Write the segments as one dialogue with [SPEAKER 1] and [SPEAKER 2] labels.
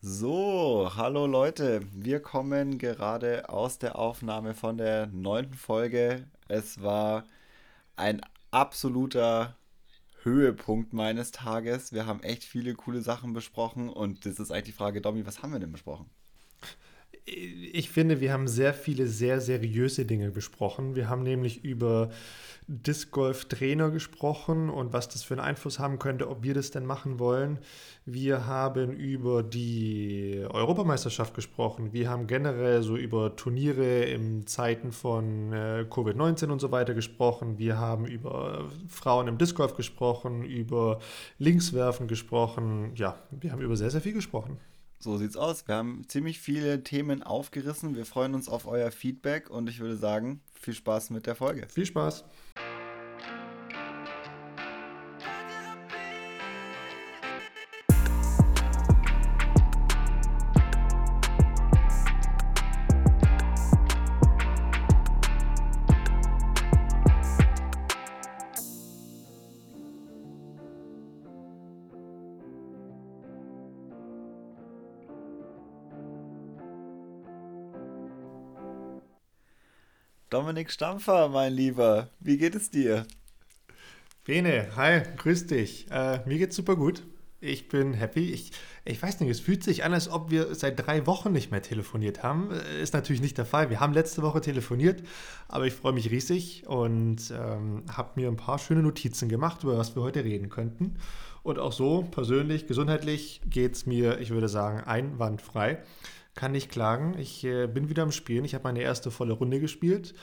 [SPEAKER 1] So, hallo Leute, wir kommen gerade aus der Aufnahme von der neunten Folge. Es war ein absoluter Höhepunkt meines Tages. Wir haben echt viele coole Sachen besprochen und das ist eigentlich die Frage, Domi, was haben wir denn besprochen?
[SPEAKER 2] Ich finde, wir haben sehr viele sehr seriöse Dinge besprochen. Wir haben nämlich über Disc Golf Trainer gesprochen und was das für einen Einfluss haben könnte, ob wir das denn machen wollen. Wir haben über die Europameisterschaft gesprochen. Wir haben generell so über Turniere in Zeiten von äh, Covid-19 und so weiter gesprochen. Wir haben über Frauen im Disc Golf gesprochen, über Linkswerfen gesprochen. Ja, wir haben über sehr, sehr viel gesprochen.
[SPEAKER 1] So sieht's aus. Wir haben ziemlich viele Themen aufgerissen. Wir freuen uns auf euer Feedback und ich würde sagen, viel Spaß mit der Folge.
[SPEAKER 2] Viel Spaß.
[SPEAKER 1] Dominik Stampfer, mein Lieber, wie geht es dir?
[SPEAKER 2] Bene, hi, grüß dich. Äh, mir geht's super gut. Ich bin happy. Ich, ich weiß nicht, es fühlt sich an, als ob wir seit drei Wochen nicht mehr telefoniert haben. Äh, ist natürlich nicht der Fall. Wir haben letzte Woche telefoniert, aber ich freue mich riesig und ähm, habe mir ein paar schöne Notizen gemacht, über was wir heute reden könnten. Und auch so, persönlich, gesundheitlich, geht es mir, ich würde sagen, einwandfrei kann nicht klagen. Ich äh, bin wieder am Spielen. Ich habe meine erste volle Runde gespielt.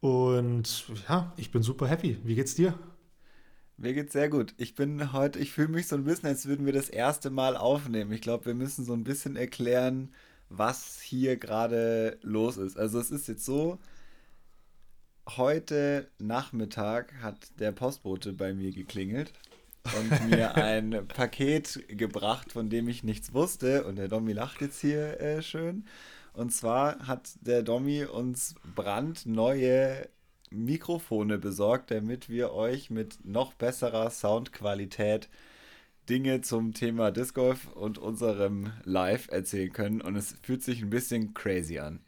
[SPEAKER 2] Und ja, ich bin super happy. Wie geht's dir?
[SPEAKER 1] Mir geht's sehr gut. Ich bin heute, ich fühle mich so ein bisschen, als würden wir das erste Mal aufnehmen. Ich glaube, wir müssen so ein bisschen erklären, was hier gerade los ist. Also es ist jetzt so, heute Nachmittag hat der Postbote bei mir geklingelt und mir ein Paket gebracht, von dem ich nichts wusste. Und der Domi lacht jetzt hier äh, schön. Und zwar hat der Domi uns brandneue Mikrofone besorgt, damit wir euch mit noch besserer Soundqualität Dinge zum Thema Disc Golf und unserem Live erzählen können. Und es fühlt sich ein bisschen crazy an.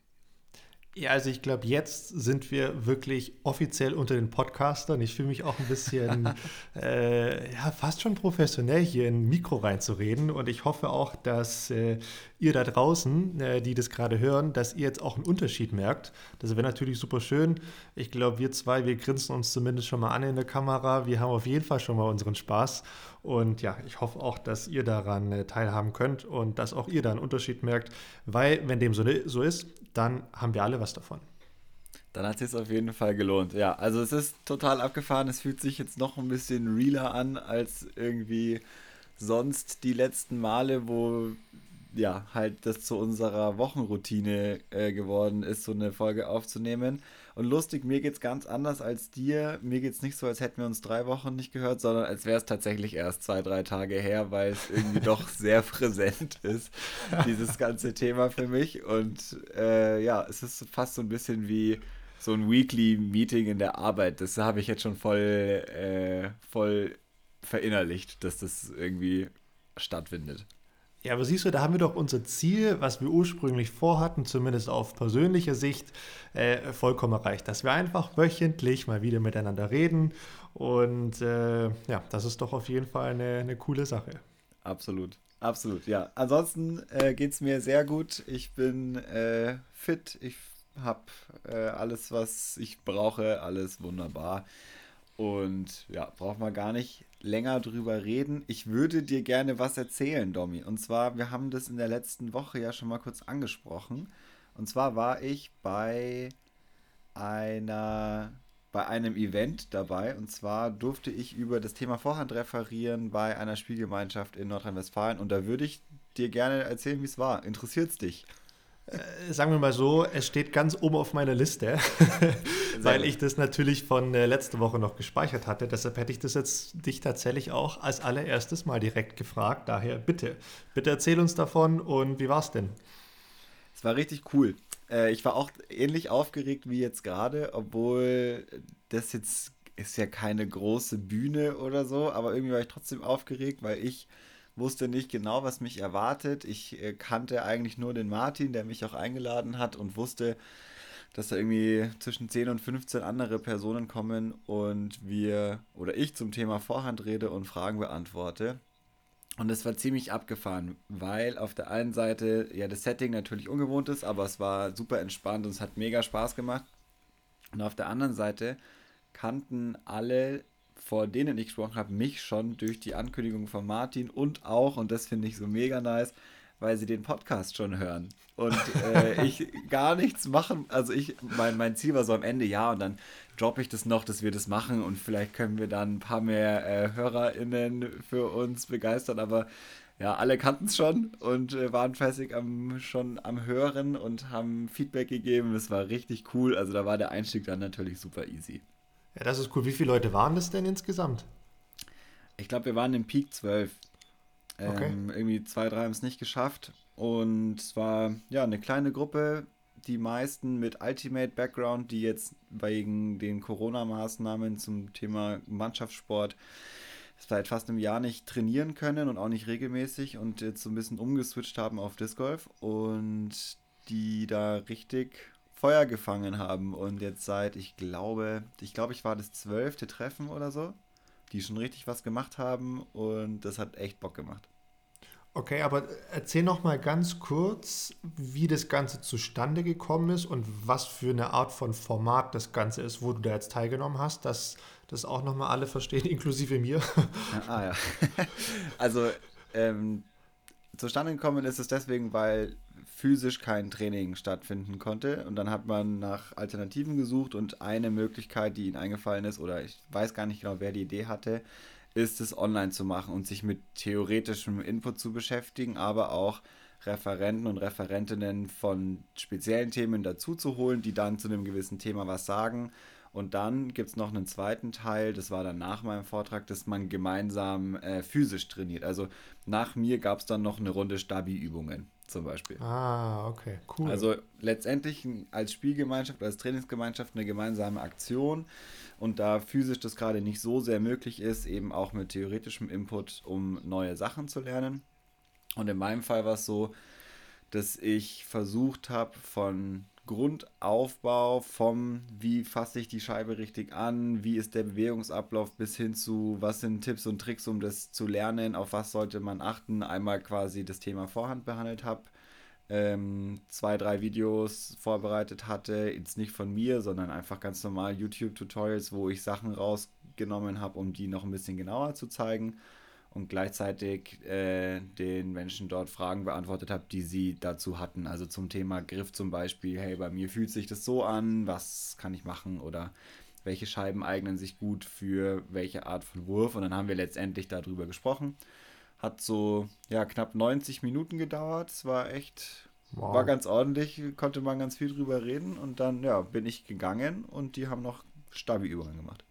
[SPEAKER 2] Ja, also ich glaube, jetzt sind wir wirklich offiziell unter den Podcastern. Ich fühle mich auch ein bisschen, äh, ja, fast schon professionell hier in ein Mikro reinzureden. Und ich hoffe auch, dass äh, ihr da draußen, äh, die das gerade hören, dass ihr jetzt auch einen Unterschied merkt. Das wäre natürlich super schön. Ich glaube, wir zwei, wir grinsen uns zumindest schon mal an in der Kamera. Wir haben auf jeden Fall schon mal unseren Spaß. Und ja, ich hoffe auch, dass ihr daran äh, teilhaben könnt und dass auch ihr da einen Unterschied merkt, weil wenn dem so, so ist, dann haben wir alle was davon.
[SPEAKER 1] Dann hat es sich auf jeden Fall gelohnt. Ja, also es ist total abgefahren. Es fühlt sich jetzt noch ein bisschen realer an als irgendwie sonst die letzten Male, wo ja halt das zu unserer Wochenroutine äh, geworden ist, so eine Folge aufzunehmen. Und lustig, mir geht es ganz anders als dir. Mir geht es nicht so, als hätten wir uns drei Wochen nicht gehört, sondern als wäre es tatsächlich erst zwei, drei Tage her, weil es irgendwie doch sehr präsent ist, dieses ganze Thema für mich. Und äh, ja, es ist fast so ein bisschen wie so ein Weekly Meeting in der Arbeit. Das habe ich jetzt schon voll, äh, voll verinnerlicht, dass das irgendwie stattfindet.
[SPEAKER 2] Ja, aber siehst du, da haben wir doch unser Ziel, was wir ursprünglich vorhatten, zumindest auf persönlicher Sicht, äh, vollkommen erreicht. Dass wir einfach wöchentlich mal wieder miteinander reden. Und äh, ja, das ist doch auf jeden Fall eine, eine coole Sache.
[SPEAKER 1] Absolut. Absolut, ja. Ansonsten äh, geht es mir sehr gut. Ich bin äh, fit. Ich habe äh, alles, was ich brauche. Alles wunderbar. Und ja, braucht man gar nicht länger drüber reden. Ich würde dir gerne was erzählen, Domi. Und zwar, wir haben das in der letzten Woche ja schon mal kurz angesprochen. Und zwar war ich bei einer bei einem Event dabei. Und zwar durfte ich über das Thema Vorhand referieren bei einer Spielgemeinschaft in Nordrhein-Westfalen. Und da würde ich dir gerne erzählen, wie es war. Interessiert es dich?
[SPEAKER 2] Äh, sagen wir mal so, es steht ganz oben auf meiner Liste, weil ich das natürlich von äh, letzte Woche noch gespeichert hatte. Deshalb hätte ich das jetzt dich tatsächlich auch als allererstes mal direkt gefragt. Daher bitte, bitte erzähl uns davon und wie war es denn?
[SPEAKER 1] Es war richtig cool. Äh, ich war auch ähnlich aufgeregt wie jetzt gerade, obwohl das jetzt ist ja keine große Bühne oder so, aber irgendwie war ich trotzdem aufgeregt, weil ich wusste nicht genau, was mich erwartet. Ich äh, kannte eigentlich nur den Martin, der mich auch eingeladen hat und wusste, dass da irgendwie zwischen 10 und 15 andere Personen kommen und wir oder ich zum Thema Vorhand rede und Fragen beantworte. Und es war ziemlich abgefahren, weil auf der einen Seite ja das Setting natürlich ungewohnt ist, aber es war super entspannt und es hat mega Spaß gemacht. Und auf der anderen Seite kannten alle, vor denen ich gesprochen habe, mich schon durch die Ankündigung von Martin und auch, und das finde ich so mega nice, weil sie den Podcast schon hören. Und äh, ich gar nichts machen. Also ich, mein, mein Ziel war so am Ende, ja, und dann droppe ich das noch, dass wir das machen und vielleicht können wir dann ein paar mehr äh, HörerInnen für uns begeistern. Aber ja, alle kannten es schon und äh, waren fleißig am, schon am Hören und haben Feedback gegeben. Das war richtig cool. Also da war der Einstieg dann natürlich super easy.
[SPEAKER 2] Ja, das ist cool. Wie viele Leute waren das denn insgesamt?
[SPEAKER 1] Ich glaube, wir waren im Peak 12. Okay. Ähm, irgendwie zwei, drei haben es nicht geschafft. Und es war ja eine kleine Gruppe, die meisten mit Ultimate Background, die jetzt wegen den Corona-Maßnahmen zum Thema Mannschaftssport seit fast einem Jahr nicht trainieren können und auch nicht regelmäßig und jetzt so ein bisschen umgeswitcht haben auf Disc Golf und die da richtig Feuer gefangen haben und jetzt seit, ich glaube, ich glaube, ich war das zwölfte Treffen oder so, die schon richtig was gemacht haben und das hat echt Bock gemacht.
[SPEAKER 2] Okay, aber erzähl noch mal ganz kurz, wie das Ganze zustande gekommen ist und was für eine Art von Format das Ganze ist, wo du da jetzt teilgenommen hast, dass das auch noch mal alle verstehen, inklusive mir.
[SPEAKER 1] Ah ja. Also ähm, zustande gekommen ist es deswegen, weil physisch kein Training stattfinden konnte. Und dann hat man nach Alternativen gesucht und eine Möglichkeit, die ihnen eingefallen ist, oder ich weiß gar nicht genau, wer die Idee hatte, ist es online zu machen und sich mit theoretischem Input zu beschäftigen, aber auch Referenten und Referentinnen von speziellen Themen dazu zu holen, die dann zu einem gewissen Thema was sagen. Und dann gibt es noch einen zweiten Teil, das war dann nach meinem Vortrag, dass man gemeinsam äh, physisch trainiert. Also nach mir gab es dann noch eine Runde Stabi-Übungen zum Beispiel.
[SPEAKER 2] Ah, okay, cool.
[SPEAKER 1] Also letztendlich als Spielgemeinschaft, als Trainingsgemeinschaft eine gemeinsame Aktion und da physisch das gerade nicht so sehr möglich ist, eben auch mit theoretischem Input, um neue Sachen zu lernen. Und in meinem Fall war es so, dass ich versucht habe, von Grundaufbau, vom wie fasse ich die Scheibe richtig an, wie ist der Bewegungsablauf bis hin zu, was sind Tipps und Tricks, um das zu lernen, auf was sollte man achten, einmal quasi das Thema Vorhand behandelt habe ähm, zwei, drei Videos vorbereitet hatte. Jetzt nicht von mir, sondern einfach ganz normal YouTube-Tutorials, wo ich Sachen rausgenommen habe, um die noch ein bisschen genauer zu zeigen. Und gleichzeitig äh, den Menschen dort Fragen beantwortet habe, die sie dazu hatten. Also zum Thema Griff zum Beispiel, hey, bei mir fühlt sich das so an, was kann ich machen? Oder welche Scheiben eignen sich gut für welche Art von Wurf? Und dann haben wir letztendlich darüber gesprochen. Hat so ja, knapp 90 Minuten gedauert. Es war echt, wow. war ganz ordentlich, konnte man ganz viel drüber reden. Und dann ja, bin ich gegangen und die haben noch Stabi-Übungen gemacht.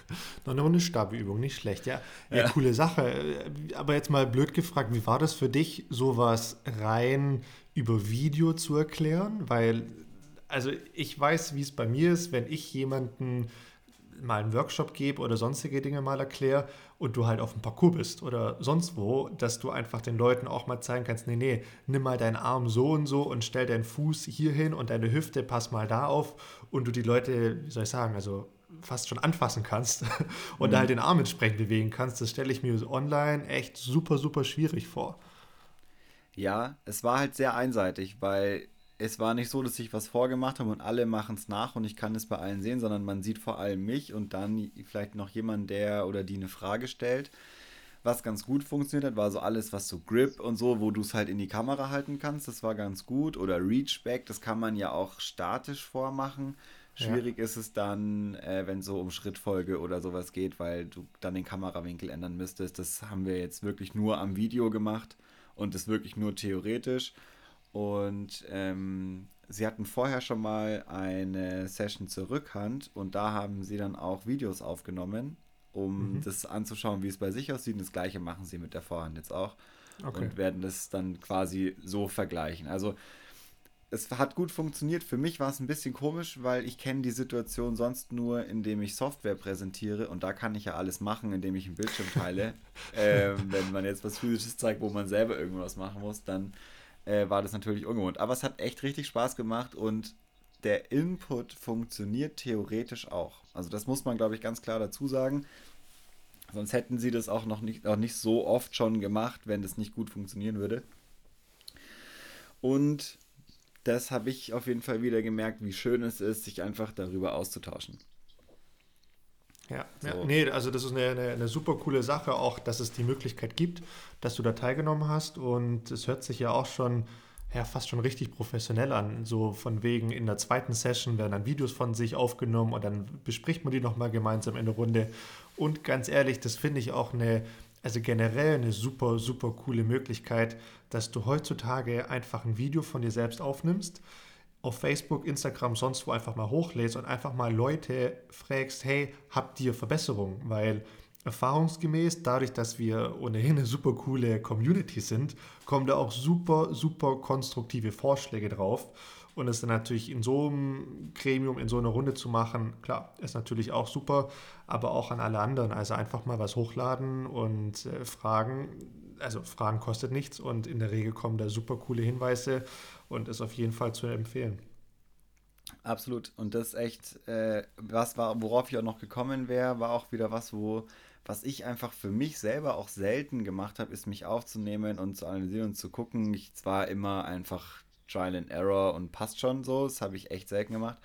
[SPEAKER 2] noch eine Stabi-Übung, nicht schlecht, ja. ja. ja. coole Sache. Aber jetzt mal blöd gefragt, wie war das für dich, sowas rein über Video zu erklären? Weil, also ich weiß, wie es bei mir ist, wenn ich jemanden mal einen Workshop gebe oder sonstige Dinge mal erkläre und du halt auf dem Parcours bist oder sonst wo, dass du einfach den Leuten auch mal zeigen kannst, nee, nee, nimm mal deinen Arm so und so und stell deinen Fuß hier hin und deine Hüfte pass mal da auf und du die Leute, wie soll ich sagen, also fast schon anfassen kannst und mhm. halt den Arm entsprechend bewegen kannst, das stelle ich mir online echt super, super schwierig vor.
[SPEAKER 1] Ja, es war halt sehr einseitig, weil es war nicht so, dass ich was vorgemacht habe und alle machen es nach und ich kann es bei allen sehen, sondern man sieht vor allem mich und dann vielleicht noch jemand, der oder die eine Frage stellt. Was ganz gut funktioniert hat, war so alles, was so Grip und so, wo du es halt in die Kamera halten kannst, das war ganz gut. Oder Reachback, das kann man ja auch statisch vormachen. Schwierig ja. ist es dann, äh, wenn es so um Schrittfolge oder sowas geht, weil du dann den Kamerawinkel ändern müsstest. Das haben wir jetzt wirklich nur am Video gemacht und das wirklich nur theoretisch. Und ähm, sie hatten vorher schon mal eine Session zur Rückhand und da haben sie dann auch Videos aufgenommen, um mhm. das anzuschauen, wie es bei sich aussieht. Und das gleiche machen sie mit der Vorhand jetzt auch okay. und werden das dann quasi so vergleichen. Also es hat gut funktioniert. Für mich war es ein bisschen komisch, weil ich kenne die Situation sonst nur, indem ich Software präsentiere und da kann ich ja alles machen, indem ich einen Bildschirm teile. ähm, wenn man jetzt was Physisches zeigt, wo man selber irgendwas machen muss, dann äh, war das natürlich ungewohnt. Aber es hat echt richtig Spaß gemacht und der Input funktioniert theoretisch auch. Also das muss man, glaube ich, ganz klar dazu sagen. Sonst hätten sie das auch noch nicht, auch nicht so oft schon gemacht, wenn das nicht gut funktionieren würde. Und das habe ich auf jeden Fall wieder gemerkt, wie schön es ist, sich einfach darüber auszutauschen.
[SPEAKER 2] Ja, so. ja, nee, also das ist eine, eine, eine, super coole Sache, auch dass es die Möglichkeit gibt, dass du da teilgenommen hast. Und es hört sich ja auch schon, ja, fast schon richtig professionell an. So von wegen in der zweiten Session werden dann Videos von sich aufgenommen und dann bespricht man die nochmal gemeinsam in der Runde. Und ganz ehrlich, das finde ich auch eine, also generell eine super, super coole Möglichkeit, dass du heutzutage einfach ein Video von dir selbst aufnimmst, auf Facebook, Instagram, sonst wo einfach mal hochlädst und einfach mal Leute fragst, hey, habt ihr Verbesserungen? Weil erfahrungsgemäß, dadurch, dass wir ohnehin eine super coole Community sind, kommen da auch super, super konstruktive Vorschläge drauf. Und es dann natürlich in so einem Gremium, in so einer Runde zu machen, klar, ist natürlich auch super, aber auch an alle anderen. Also einfach mal was hochladen und äh, fragen. Also Fragen kostet nichts und in der Regel kommen da super coole Hinweise und ist auf jeden Fall zu empfehlen.
[SPEAKER 1] Absolut. Und das echt, äh, was war, worauf ich auch noch gekommen wäre, war auch wieder was, wo, was ich einfach für mich selber auch selten gemacht habe, ist mich aufzunehmen und zu analysieren und zu gucken. Ich zwar immer einfach Trial and Error und passt schon so. Das habe ich echt selten gemacht.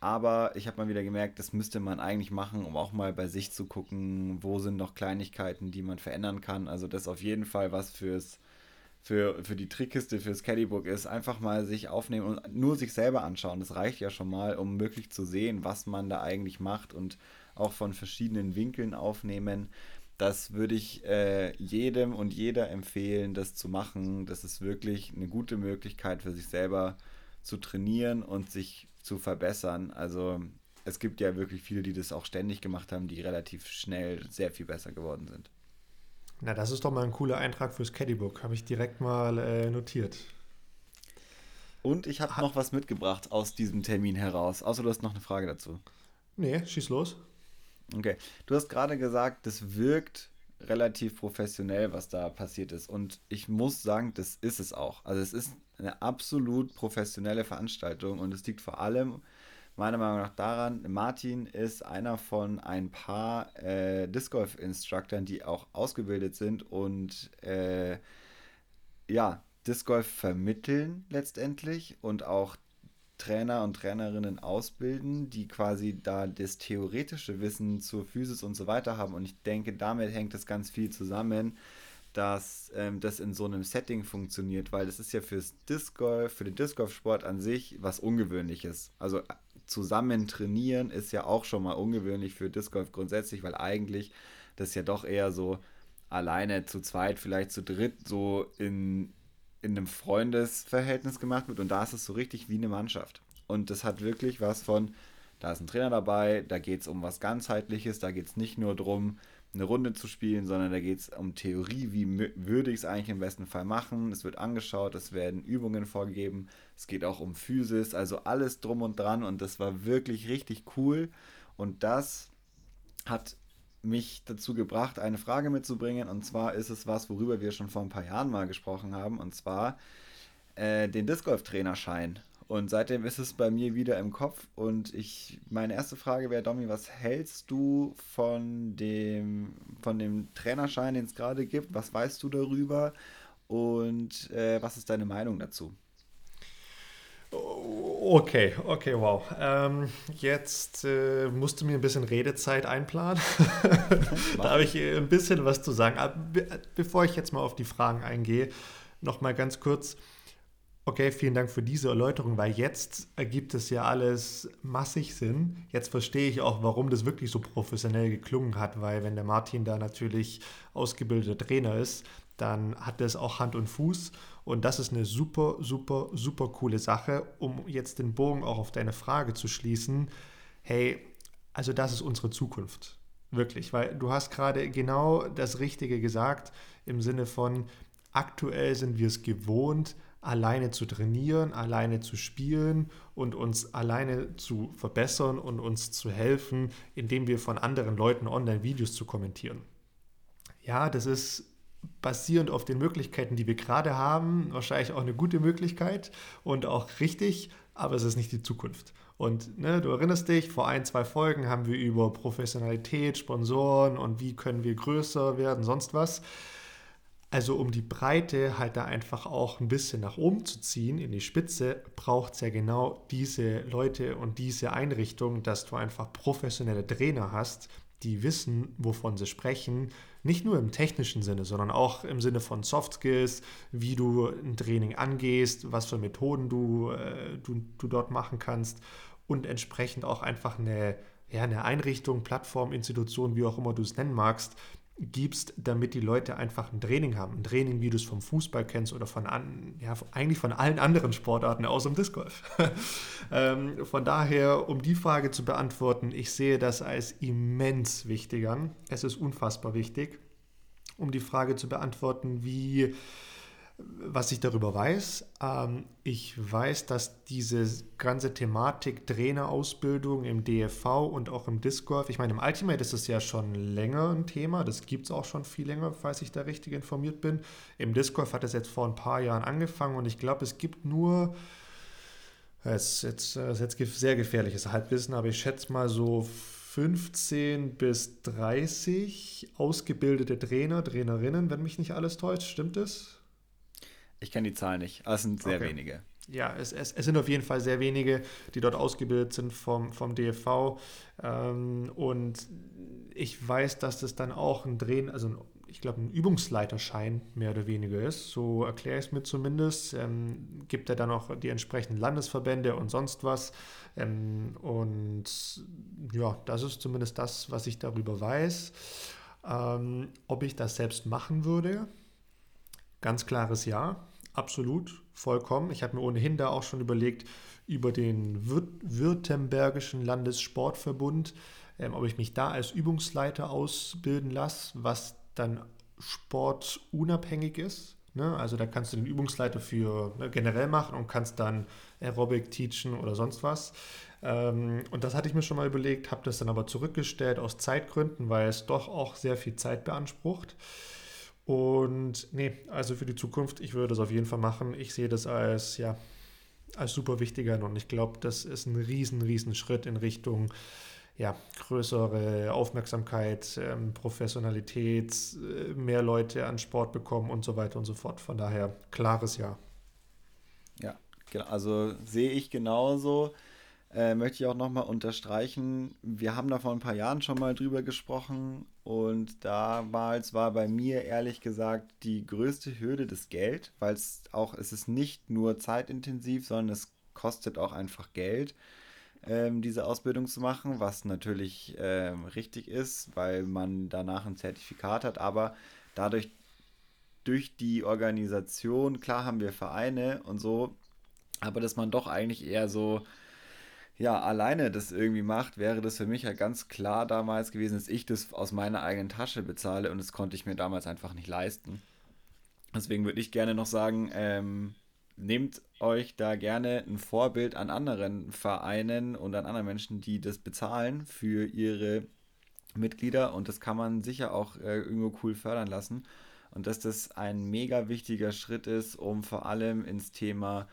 [SPEAKER 1] Aber ich habe mal wieder gemerkt, das müsste man eigentlich machen, um auch mal bei sich zu gucken, wo sind noch Kleinigkeiten, die man verändern kann. Also das auf jeden Fall was fürs, für, für die Trickkiste, fürs Caddybook ist, einfach mal sich aufnehmen und nur sich selber anschauen. Das reicht ja schon mal, um wirklich zu sehen, was man da eigentlich macht und auch von verschiedenen Winkeln aufnehmen. Das würde ich äh, jedem und jeder empfehlen, das zu machen. Das ist wirklich eine gute Möglichkeit für sich selber zu trainieren und sich zu verbessern. Also es gibt ja wirklich viele, die das auch ständig gemacht haben, die relativ schnell sehr viel besser geworden sind.
[SPEAKER 2] Na, das ist doch mal ein cooler Eintrag fürs Caddybook. Habe ich direkt mal äh, notiert.
[SPEAKER 1] Und ich habe noch was mitgebracht aus diesem Termin heraus. Außer du hast noch eine Frage dazu.
[SPEAKER 2] Nee, schieß los.
[SPEAKER 1] Okay. Du hast gerade gesagt, das wirkt relativ professionell, was da passiert ist. Und ich muss sagen, das ist es auch. Also es ist eine absolut professionelle Veranstaltung und es liegt vor allem meiner Meinung nach daran, Martin ist einer von ein paar äh, Disc Golf Instructors, die auch ausgebildet sind und äh, ja, Disc Golf vermitteln letztendlich und auch Trainer und Trainerinnen ausbilden, die quasi da das theoretische Wissen zur Physis und so weiter haben. Und ich denke, damit hängt das ganz viel zusammen, dass ähm, das in so einem Setting funktioniert, weil das ist ja fürs Disc Golf, für den Disc Golf Sport an sich was Ungewöhnliches. Also zusammen trainieren ist ja auch schon mal ungewöhnlich für Disc Golf grundsätzlich, weil eigentlich das ja doch eher so alleine zu zweit, vielleicht zu dritt so in in einem Freundesverhältnis gemacht wird und da ist es so richtig wie eine Mannschaft. Und das hat wirklich was von, da ist ein Trainer dabei, da geht es um was ganzheitliches, da geht es nicht nur darum, eine Runde zu spielen, sondern da geht es um Theorie, wie würde ich es eigentlich im besten Fall machen. Es wird angeschaut, es werden Übungen vorgegeben, es geht auch um Physis, also alles drum und dran und das war wirklich richtig cool und das hat mich dazu gebracht, eine Frage mitzubringen. Und zwar ist es was, worüber wir schon vor ein paar Jahren mal gesprochen haben. Und zwar äh, den Disc Golf Trainerschein. Und seitdem ist es bei mir wieder im Kopf. Und ich, meine erste Frage wäre, Domi, was hältst du von dem, von dem Trainerschein, den es gerade gibt? Was weißt du darüber? Und äh, was ist deine Meinung dazu?
[SPEAKER 2] Okay, okay, wow. Ähm, jetzt äh, musst du mir ein bisschen Redezeit einplanen. da habe ich äh, ein bisschen was zu sagen. Aber be bevor ich jetzt mal auf die Fragen eingehe, noch mal ganz kurz. Okay, vielen Dank für diese Erläuterung, weil jetzt ergibt es ja alles massig Sinn. Jetzt verstehe ich auch, warum das wirklich so professionell geklungen hat, weil wenn der Martin da natürlich ausgebildeter Trainer ist, dann hat das auch Hand und Fuß. Und das ist eine super, super, super coole Sache, um jetzt den Bogen auch auf deine Frage zu schließen. Hey, also das ist unsere Zukunft. Wirklich, weil du hast gerade genau das Richtige gesagt im Sinne von, aktuell sind wir es gewohnt, alleine zu trainieren, alleine zu spielen und uns alleine zu verbessern und uns zu helfen, indem wir von anderen Leuten Online-Videos zu kommentieren. Ja, das ist basierend auf den Möglichkeiten, die wir gerade haben, wahrscheinlich auch eine gute Möglichkeit und auch richtig, aber es ist nicht die Zukunft. Und ne, du erinnerst dich, vor ein, zwei Folgen haben wir über Professionalität, Sponsoren und wie können wir größer werden, sonst was also um die Breite halt da einfach auch ein bisschen nach oben zu ziehen, in die Spitze, braucht es ja genau diese Leute und diese Einrichtung, dass du einfach professionelle Trainer hast, die wissen, wovon sie sprechen, nicht nur im technischen Sinne, sondern auch im Sinne von Soft Skills, wie du ein Training angehst, was für Methoden du, äh, du, du dort machen kannst und entsprechend auch einfach eine, ja, eine Einrichtung, Plattform, Institution, wie auch immer du es nennen magst, gibst, damit die Leute einfach ein Training haben. Ein Training, wie du es vom Fußball kennst oder von an, ja, eigentlich von allen anderen Sportarten außer dem Disc Golf. ähm, von daher, um die Frage zu beantworten, ich sehe das als immens wichtig an. Es ist unfassbar wichtig. Um die Frage zu beantworten, wie was ich darüber weiß, ähm, ich weiß, dass diese ganze Thematik Trainerausbildung im DFV und auch im Disc Golf, ich meine, im Ultimate ist es ja schon länger ein Thema, das gibt es auch schon viel länger, falls ich da richtig informiert bin. Im Disc Golf hat es jetzt vor ein paar Jahren angefangen und ich glaube, es gibt nur, das ist jetzt sehr gefährliches Halbwissen, aber ich schätze mal so 15 bis 30 ausgebildete Trainer, Trainerinnen, wenn mich nicht alles täuscht, stimmt das?
[SPEAKER 1] Ich kenne die Zahlen nicht, aber es sind sehr okay. wenige.
[SPEAKER 2] Ja, es, es, es, sind auf jeden Fall sehr wenige, die dort ausgebildet sind vom, vom DFV. Ähm, und ich weiß, dass das dann auch ein Drehen, also ich glaube, ein Übungsleiterschein mehr oder weniger ist. So erkläre ich es mir zumindest. Ähm, gibt er dann auch die entsprechenden Landesverbände und sonst was. Ähm, und ja, das ist zumindest das, was ich darüber weiß. Ähm, ob ich das selbst machen würde, ganz klares Ja. Absolut, vollkommen. Ich habe mir ohnehin da auch schon überlegt, über den Würt Württembergischen Landessportverbund, ähm, ob ich mich da als Übungsleiter ausbilden lasse, was dann sportunabhängig ist. Ne? Also da kannst du den Übungsleiter für ne, generell machen und kannst dann Aerobic teachen oder sonst was. Ähm, und das hatte ich mir schon mal überlegt, habe das dann aber zurückgestellt aus Zeitgründen, weil es doch auch sehr viel Zeit beansprucht. Und nee, also für die Zukunft, ich würde das auf jeden Fall machen. Ich sehe das als, ja, als super wichtiger und ich glaube, das ist ein riesen, riesen Schritt in Richtung ja, größere Aufmerksamkeit, ähm, Professionalität, äh, mehr Leute an Sport bekommen und so weiter und so fort. Von daher klares Ja.
[SPEAKER 1] Ja, genau. Also sehe ich genauso äh, möchte ich auch nochmal unterstreichen, wir haben da vor ein paar Jahren schon mal drüber gesprochen und damals war bei mir ehrlich gesagt die größte Hürde das Geld, weil es auch, es ist nicht nur zeitintensiv, sondern es kostet auch einfach Geld, ähm, diese Ausbildung zu machen, was natürlich ähm, richtig ist, weil man danach ein Zertifikat hat, aber dadurch, durch die Organisation, klar haben wir Vereine und so, aber dass man doch eigentlich eher so ja, alleine das irgendwie macht, wäre das für mich ja ganz klar damals gewesen, dass ich das aus meiner eigenen Tasche bezahle und das konnte ich mir damals einfach nicht leisten. Deswegen würde ich gerne noch sagen, ähm, nehmt euch da gerne ein Vorbild an anderen Vereinen und an anderen Menschen, die das bezahlen für ihre Mitglieder und das kann man sicher auch äh, irgendwo cool fördern lassen und dass das ein mega wichtiger Schritt ist, um vor allem ins Thema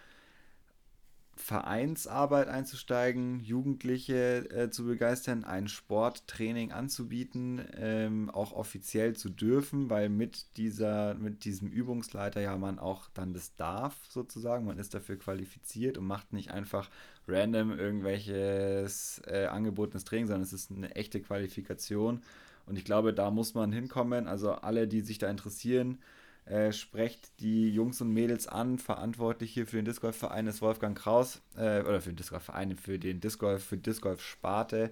[SPEAKER 1] Vereinsarbeit einzusteigen, Jugendliche äh, zu begeistern, ein Sporttraining anzubieten, ähm, auch offiziell zu dürfen, weil mit dieser, mit diesem Übungsleiter ja man auch dann das darf, sozusagen. Man ist dafür qualifiziert und macht nicht einfach random irgendwelches äh, angebotenes Training, sondern es ist eine echte Qualifikation. Und ich glaube, da muss man hinkommen. Also alle, die sich da interessieren, äh, sprecht die Jungs und Mädels an. Verantwortlich hier für den Disc Golf Verein ist Wolfgang Kraus, äh, oder für den Disc Golf Verein, für den Disc Golf, für Disc Golf Sparte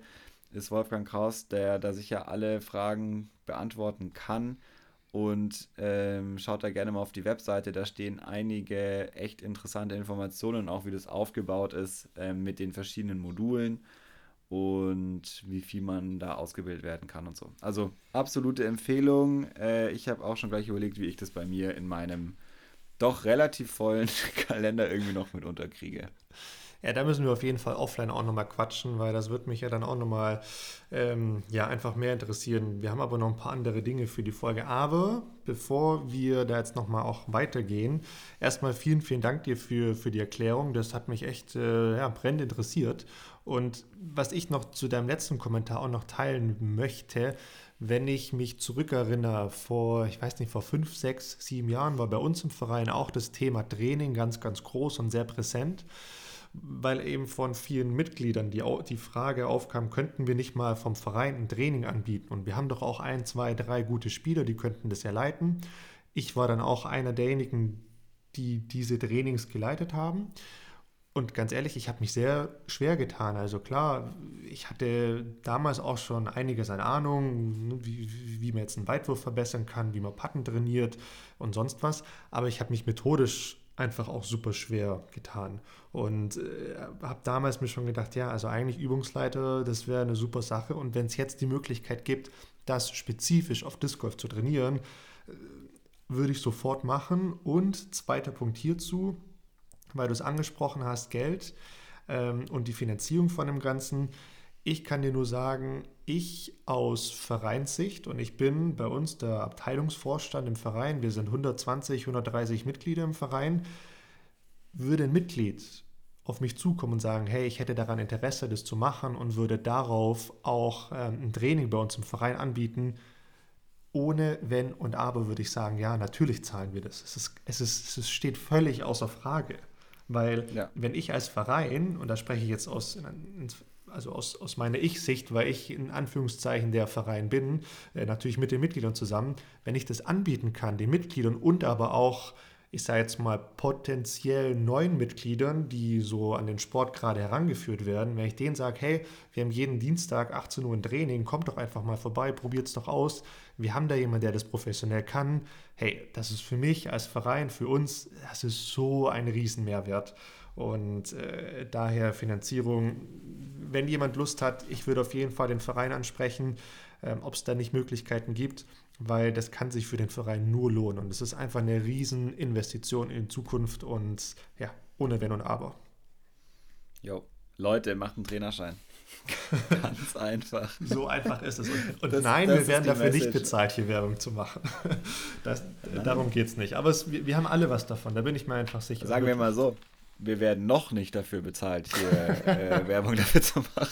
[SPEAKER 1] ist Wolfgang Kraus, der da sicher alle Fragen beantworten kann. Und ähm, schaut da gerne mal auf die Webseite, da stehen einige echt interessante Informationen, auch wie das aufgebaut ist äh, mit den verschiedenen Modulen und wie viel man da ausgebildet werden kann und so. Also absolute Empfehlung. Äh, ich habe auch schon gleich überlegt, wie ich das bei mir in meinem doch relativ vollen Kalender irgendwie noch mit unterkriege.
[SPEAKER 2] Ja, da müssen wir auf jeden Fall offline auch nochmal quatschen, weil das wird mich ja dann auch nochmal ähm, ja, einfach mehr interessieren. Wir haben aber noch ein paar andere Dinge für die Folge. Aber bevor wir da jetzt nochmal auch weitergehen, erstmal vielen, vielen Dank dir für, für die Erklärung. Das hat mich echt äh, ja, brennend interessiert. Und was ich noch zu deinem letzten Kommentar auch noch teilen möchte, wenn ich mich zurückerinnere, vor, ich weiß nicht, vor fünf, sechs, sieben Jahren war bei uns im Verein auch das Thema Training ganz, ganz groß und sehr präsent weil eben von vielen Mitgliedern die, die Frage aufkam, könnten wir nicht mal vom Verein ein Training anbieten? Und wir haben doch auch ein, zwei, drei gute Spieler, die könnten das ja leiten. Ich war dann auch einer derjenigen, die diese Trainings geleitet haben. Und ganz ehrlich, ich habe mich sehr schwer getan. Also klar, ich hatte damals auch schon einiges an Ahnung, ne, wie, wie man jetzt einen Weitwurf verbessern kann, wie man Patten trainiert und sonst was. Aber ich habe mich methodisch einfach auch super schwer getan. Und äh, habe damals mir schon gedacht, ja, also eigentlich Übungsleiter, das wäre eine super Sache. Und wenn es jetzt die Möglichkeit gibt, das spezifisch auf Disc Golf zu trainieren, äh, würde ich sofort machen. Und zweiter Punkt hierzu, weil du es angesprochen hast, Geld ähm, und die Finanzierung von dem Ganzen. Ich kann dir nur sagen, ich aus Vereinssicht und ich bin bei uns der Abteilungsvorstand im Verein, wir sind 120, 130 Mitglieder im Verein, würde ein Mitglied auf mich zukommen und sagen, hey, ich hätte daran Interesse, das zu machen und würde darauf auch ähm, ein Training bei uns im Verein anbieten, ohne Wenn und Aber würde ich sagen, ja, natürlich zahlen wir das. Es, ist, es, ist, es steht völlig außer Frage. Weil ja. wenn ich als Verein, und da spreche ich jetzt aus, also aus, aus meiner Ich-Sicht, weil ich in Anführungszeichen der Verein bin, äh, natürlich mit den Mitgliedern zusammen, wenn ich das anbieten kann, den Mitgliedern und aber auch ich sage jetzt mal, potenziell neuen Mitgliedern, die so an den Sport gerade herangeführt werden, wenn ich denen sage, hey, wir haben jeden Dienstag 18 Uhr ein Training, kommt doch einfach mal vorbei, probiert es doch aus. Wir haben da jemanden, der das professionell kann. Hey, das ist für mich als Verein, für uns, das ist so ein Riesenmehrwert. Und äh, daher Finanzierung, wenn jemand Lust hat, ich würde auf jeden Fall den Verein ansprechen, äh, ob es da nicht Möglichkeiten gibt weil das kann sich für den Verein nur lohnen. Und es ist einfach eine Rieseninvestition in Zukunft und ja, ohne Wenn und Aber.
[SPEAKER 1] Jo, Leute, macht einen Trainerschein. Ganz einfach.
[SPEAKER 2] So einfach ist es. Und, und das, nein, das wir werden dafür Message. nicht bezahlt, hier Werbung zu machen. Das, darum geht es nicht. Aber es, wir, wir, haben alle was davon, da bin ich mir einfach sicher.
[SPEAKER 1] Sagen wir mal so, wir werden noch nicht dafür bezahlt, hier äh, Werbung dafür zu machen.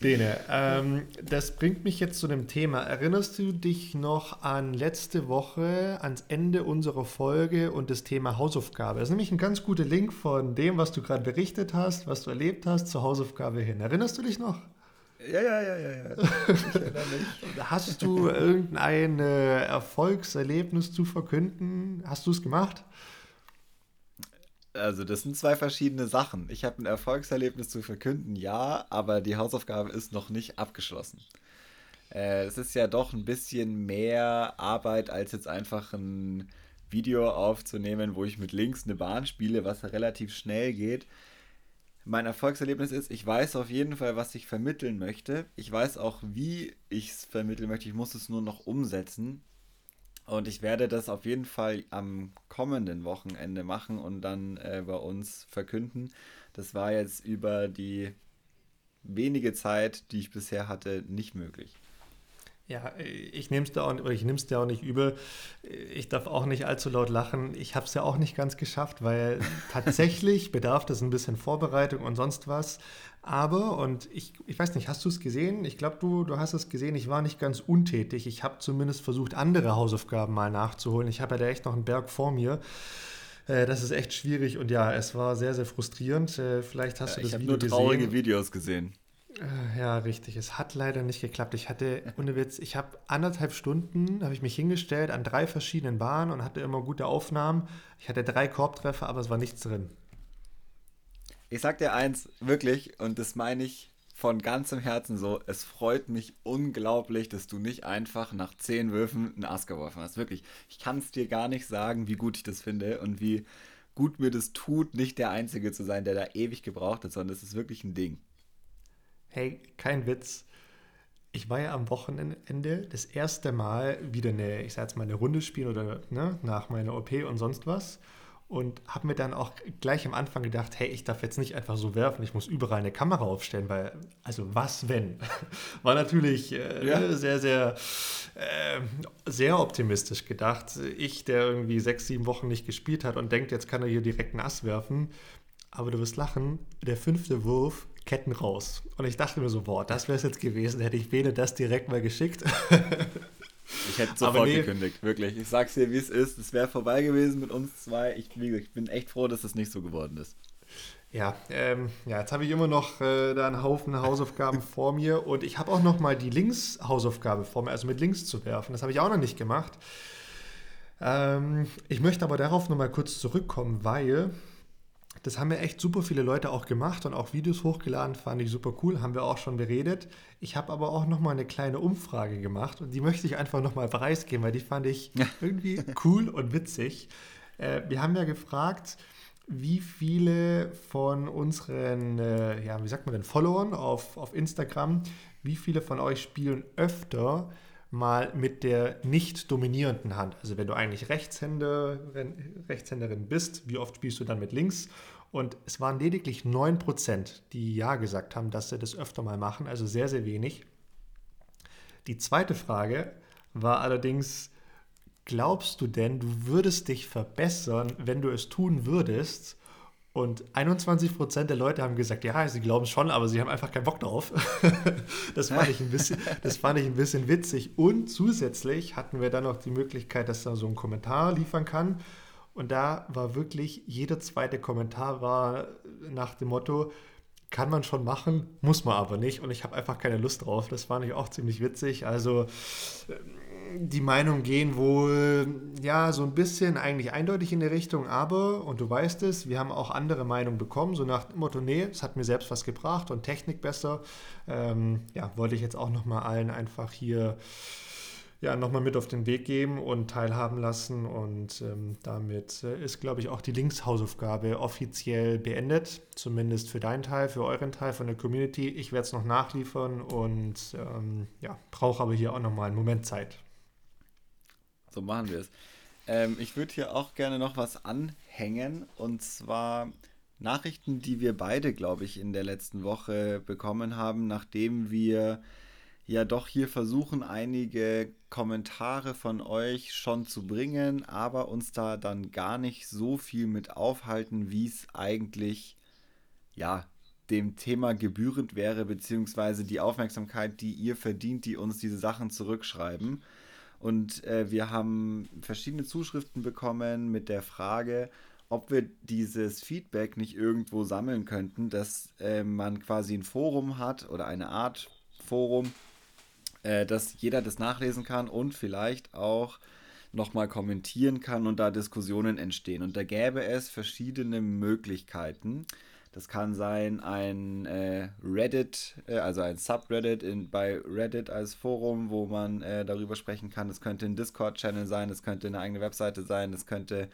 [SPEAKER 2] Bene, ähm, das bringt mich jetzt zu dem Thema. Erinnerst du dich noch an letzte Woche, ans Ende unserer Folge und das Thema Hausaufgabe? Das ist nämlich ein ganz guter Link von dem, was du gerade berichtet hast, was du erlebt hast, zur Hausaufgabe hin. Erinnerst du dich noch?
[SPEAKER 1] Ja, ja, ja, ja, ja. Ich erinnere
[SPEAKER 2] mich. Hast du irgendein äh, Erfolgserlebnis zu verkünden? Hast du es gemacht?
[SPEAKER 1] Also das sind zwei verschiedene Sachen. Ich habe ein Erfolgserlebnis zu verkünden, ja, aber die Hausaufgabe ist noch nicht abgeschlossen. Äh, es ist ja doch ein bisschen mehr Arbeit, als jetzt einfach ein Video aufzunehmen, wo ich mit links eine Bahn spiele, was relativ schnell geht. Mein Erfolgserlebnis ist, ich weiß auf jeden Fall, was ich vermitteln möchte. Ich weiß auch, wie ich es vermitteln möchte. Ich muss es nur noch umsetzen. Und ich werde das auf jeden Fall am kommenden Wochenende machen und dann äh, bei uns verkünden. Das war jetzt über die wenige Zeit, die ich bisher hatte, nicht möglich.
[SPEAKER 2] Ja, ich nehme es dir auch, dir auch nicht übel. Ich darf auch nicht allzu laut lachen. Ich habe es ja auch nicht ganz geschafft, weil tatsächlich bedarf das ein bisschen Vorbereitung und sonst was. Aber, und ich, ich weiß nicht, hast du es gesehen? Ich glaube, du, du hast es gesehen. Ich war nicht ganz untätig. Ich habe zumindest versucht, andere Hausaufgaben mal nachzuholen. Ich habe ja da echt noch einen Berg vor mir. Äh, das ist echt schwierig und ja, es war sehr, sehr frustrierend. Äh, vielleicht hast du das
[SPEAKER 1] ich Video gesehen. Ich habe nur traurige Videos gesehen.
[SPEAKER 2] Äh, ja, richtig. Es hat leider nicht geklappt. Ich hatte, ohne Witz, ich habe anderthalb Stunden, habe ich mich hingestellt an drei verschiedenen Bahnen und hatte immer gute Aufnahmen. Ich hatte drei Korbtreffer, aber es war nichts drin.
[SPEAKER 1] Ich sag dir eins, wirklich, und das meine ich von ganzem Herzen so, es freut mich unglaublich, dass du nicht einfach nach zehn Würfen einen Ass geworfen hast. Wirklich, ich kann es dir gar nicht sagen, wie gut ich das finde und wie gut mir das tut, nicht der Einzige zu sein, der da ewig gebraucht hat, sondern es ist wirklich ein Ding
[SPEAKER 2] hey, kein Witz. ich war ja am Wochenende das erste Mal wieder eine, ich sag jetzt mal, eine Runde spielen oder ne, nach meiner OP und sonst was. Und habe mir dann auch gleich am Anfang gedacht, hey, ich darf jetzt nicht einfach so werfen, ich muss überall eine Kamera aufstellen, weil, also was wenn? War natürlich äh, ja. sehr, sehr, äh, sehr optimistisch gedacht. Ich, der irgendwie sechs, sieben Wochen nicht gespielt hat und denkt, jetzt kann er hier direkt nass werfen. Aber du wirst lachen, der fünfte Wurf Ketten raus. Und ich dachte mir so, boah, das wäre es jetzt gewesen, hätte ich Bene das direkt mal geschickt.
[SPEAKER 1] ich hätte sofort nee. gekündigt, wirklich. Ich sag's dir, wie es ist. Es wäre vorbei gewesen mit uns zwei. Ich, ich bin echt froh, dass es nicht so geworden ist.
[SPEAKER 2] Ja, ähm, ja, jetzt habe ich immer noch äh, da einen Haufen Hausaufgaben vor mir und ich habe auch noch mal die Links-Hausaufgabe vor mir, also mit Links zu werfen. Das habe ich auch noch nicht gemacht. Ähm, ich möchte aber darauf noch mal kurz zurückkommen, weil das haben ja echt super viele Leute auch gemacht und auch Videos hochgeladen, fand ich super cool, haben wir auch schon beredet. Ich habe aber auch nochmal eine kleine Umfrage gemacht und die möchte ich einfach nochmal preisgeben, weil die fand ich irgendwie cool und witzig. Äh, wir haben ja gefragt, wie viele von unseren, äh, ja, wie sagt man denn, Followern auf, auf Instagram, wie viele von euch spielen öfter mal mit der nicht dominierenden Hand. Also wenn du eigentlich Rechtshänderin, Rechtshänderin bist, wie oft spielst du dann mit links? Und es waren lediglich 9%, die Ja gesagt haben, dass sie das öfter mal machen, also sehr, sehr wenig. Die zweite Frage war allerdings, glaubst du denn, du würdest dich verbessern, wenn du es tun würdest? Und 21 Prozent der Leute haben gesagt, ja, sie glauben schon, aber sie haben einfach keinen Bock drauf. das, fand ich ein bisschen, das fand ich ein bisschen witzig. Und zusätzlich hatten wir dann noch die Möglichkeit, dass da so ein Kommentar liefern kann. Und da war wirklich jeder zweite Kommentar war nach dem Motto, kann man schon machen, muss man aber nicht. Und ich habe einfach keine Lust drauf. Das fand ich auch ziemlich witzig. Also die Meinungen gehen wohl ja so ein bisschen eigentlich eindeutig in die Richtung, aber, und du weißt es, wir haben auch andere Meinungen bekommen, so nach dem Motto, nee, es hat mir selbst was gebracht und Technik besser. Ähm, ja, wollte ich jetzt auch nochmal allen einfach hier ja, nochmal mit auf den Weg geben und teilhaben lassen. Und ähm, damit äh, ist, glaube ich, auch die Linkshausaufgabe offiziell beendet. Zumindest für deinen Teil, für euren Teil von der Community. Ich werde es noch nachliefern und ähm, ja, brauche aber hier auch nochmal einen Moment Zeit.
[SPEAKER 1] So machen wir es. Ähm, ich würde hier auch gerne noch was anhängen und zwar Nachrichten, die wir beide, glaube ich, in der letzten Woche bekommen haben, nachdem wir ja doch hier versuchen, einige Kommentare von euch schon zu bringen, aber uns da dann gar nicht so viel mit aufhalten, wie es eigentlich ja dem Thema gebührend wäre, beziehungsweise die Aufmerksamkeit, die ihr verdient, die uns diese Sachen zurückschreiben. Und äh, wir haben verschiedene Zuschriften bekommen mit der Frage, ob wir dieses Feedback nicht irgendwo sammeln könnten, dass äh, man quasi ein Forum hat oder eine Art Forum, äh, dass jeder das nachlesen kann und vielleicht auch nochmal kommentieren kann und da Diskussionen entstehen. Und da gäbe es verschiedene Möglichkeiten. Das kann sein ein äh, Reddit, äh, also ein Subreddit in, bei Reddit als Forum, wo man äh, darüber sprechen kann. Es könnte ein Discord-Channel sein, es könnte eine eigene Webseite sein, es könnte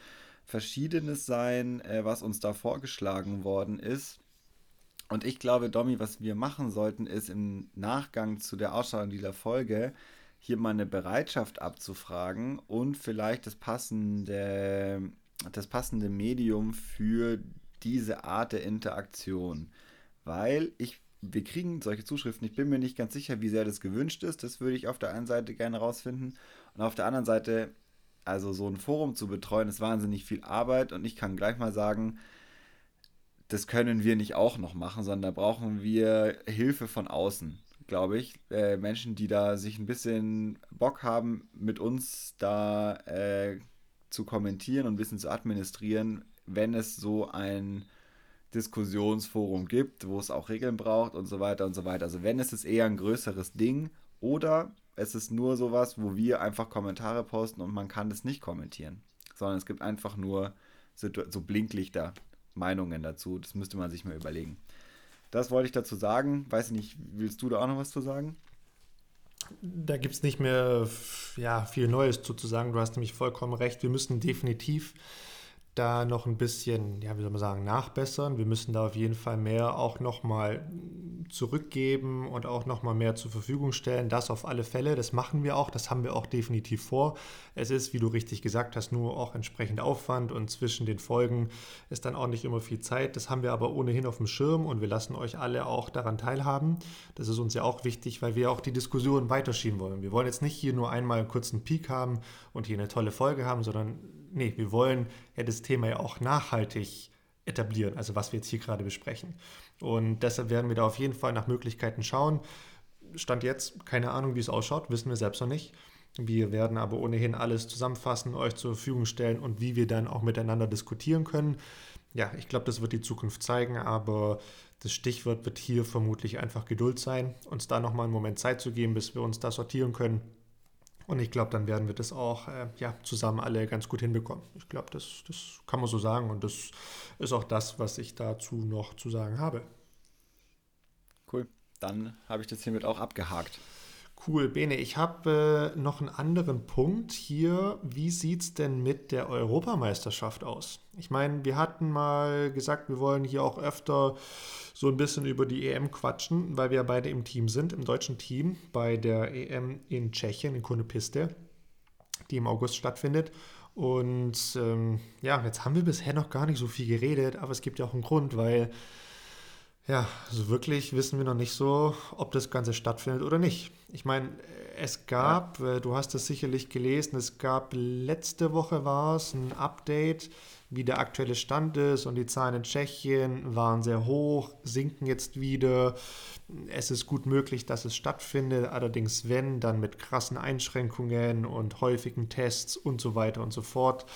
[SPEAKER 1] verschiedenes sein, äh, was uns da vorgeschlagen worden ist. Und ich glaube, Domi, was wir machen sollten, ist im Nachgang zu der Ausstrahlung dieser Folge hier mal eine Bereitschaft abzufragen und vielleicht das passende, das passende Medium für diese Art der Interaktion. Weil ich, wir kriegen solche Zuschriften, ich bin mir nicht ganz sicher, wie sehr das gewünscht ist. Das würde ich auf der einen Seite gerne rausfinden. Und auf der anderen Seite, also so ein Forum zu betreuen, ist wahnsinnig viel Arbeit. Und ich kann gleich mal sagen, das können wir nicht auch noch machen, sondern da brauchen wir Hilfe von außen, glaube ich. Äh, Menschen, die da sich ein bisschen Bock haben, mit uns da äh, zu kommentieren und ein bisschen zu administrieren, wenn es so ein Diskussionsforum gibt, wo es auch Regeln braucht und so weiter und so weiter. Also wenn es ist eher ein größeres Ding oder es ist nur sowas, wo wir einfach Kommentare posten und man kann das nicht kommentieren, sondern es gibt einfach nur so Blinklichter, Meinungen dazu. Das müsste man sich mal überlegen. Das wollte ich dazu sagen. Weiß nicht, willst du da auch noch was zu sagen?
[SPEAKER 2] Da gibt es nicht mehr ja, viel Neues zu sagen. Du hast nämlich vollkommen recht. Wir müssen definitiv da noch ein bisschen, ja, wie soll man sagen, nachbessern. Wir müssen da auf jeden Fall mehr auch nochmal zurückgeben und auch nochmal mehr zur Verfügung stellen. Das auf alle Fälle. Das machen wir auch. Das haben wir auch definitiv vor. Es ist, wie du richtig gesagt hast, nur auch entsprechend Aufwand und zwischen den Folgen ist dann auch nicht immer viel Zeit. Das haben wir aber ohnehin auf dem Schirm und wir lassen euch alle auch daran teilhaben. Das ist uns ja auch wichtig, weil wir auch die Diskussion weiterschieben wollen. Wir wollen jetzt nicht hier nur einmal einen kurzen Peak haben und hier eine tolle Folge haben, sondern nee, wir wollen ja das Thema ja auch nachhaltig etablieren, also was wir jetzt hier gerade besprechen. Und deshalb werden wir da auf jeden Fall nach Möglichkeiten schauen. Stand jetzt, keine Ahnung, wie es ausschaut, wissen wir selbst noch nicht. Wir werden aber ohnehin alles zusammenfassen, euch zur Verfügung stellen und wie wir dann auch miteinander diskutieren können. Ja, ich glaube, das wird die Zukunft zeigen, aber das Stichwort wird hier vermutlich einfach Geduld sein, uns da nochmal einen Moment Zeit zu geben, bis wir uns da sortieren können und ich glaube, dann werden wir das auch äh, ja, zusammen alle ganz gut hinbekommen. Ich glaube, das, das kann man so sagen und das ist auch das, was ich dazu noch zu sagen habe.
[SPEAKER 1] Cool, dann habe ich das hiermit auch abgehakt.
[SPEAKER 2] Cool, Bene, ich habe äh, noch einen anderen Punkt hier. Wie sieht es denn mit der Europameisterschaft aus? Ich meine, wir hatten mal gesagt, wir wollen hier auch öfter so ein bisschen über die EM quatschen, weil wir beide im Team sind, im deutschen Team bei der EM in Tschechien, in Konopiste, die im August stattfindet. Und ähm, ja, jetzt haben wir bisher noch gar nicht so viel geredet, aber es gibt ja auch einen Grund, weil ja, so wirklich wissen wir noch nicht so, ob das Ganze stattfindet oder nicht. Ich meine, es gab, ja. Äh, du hast es sicherlich gelesen, es gab letzte Woche war es ein Update wie der aktuelle Stand ist und die Zahlen in Tschechien waren sehr hoch, sinken jetzt wieder. Es ist gut möglich, dass es stattfindet, allerdings wenn, dann mit krassen Einschränkungen und häufigen Tests und so weiter und so fort.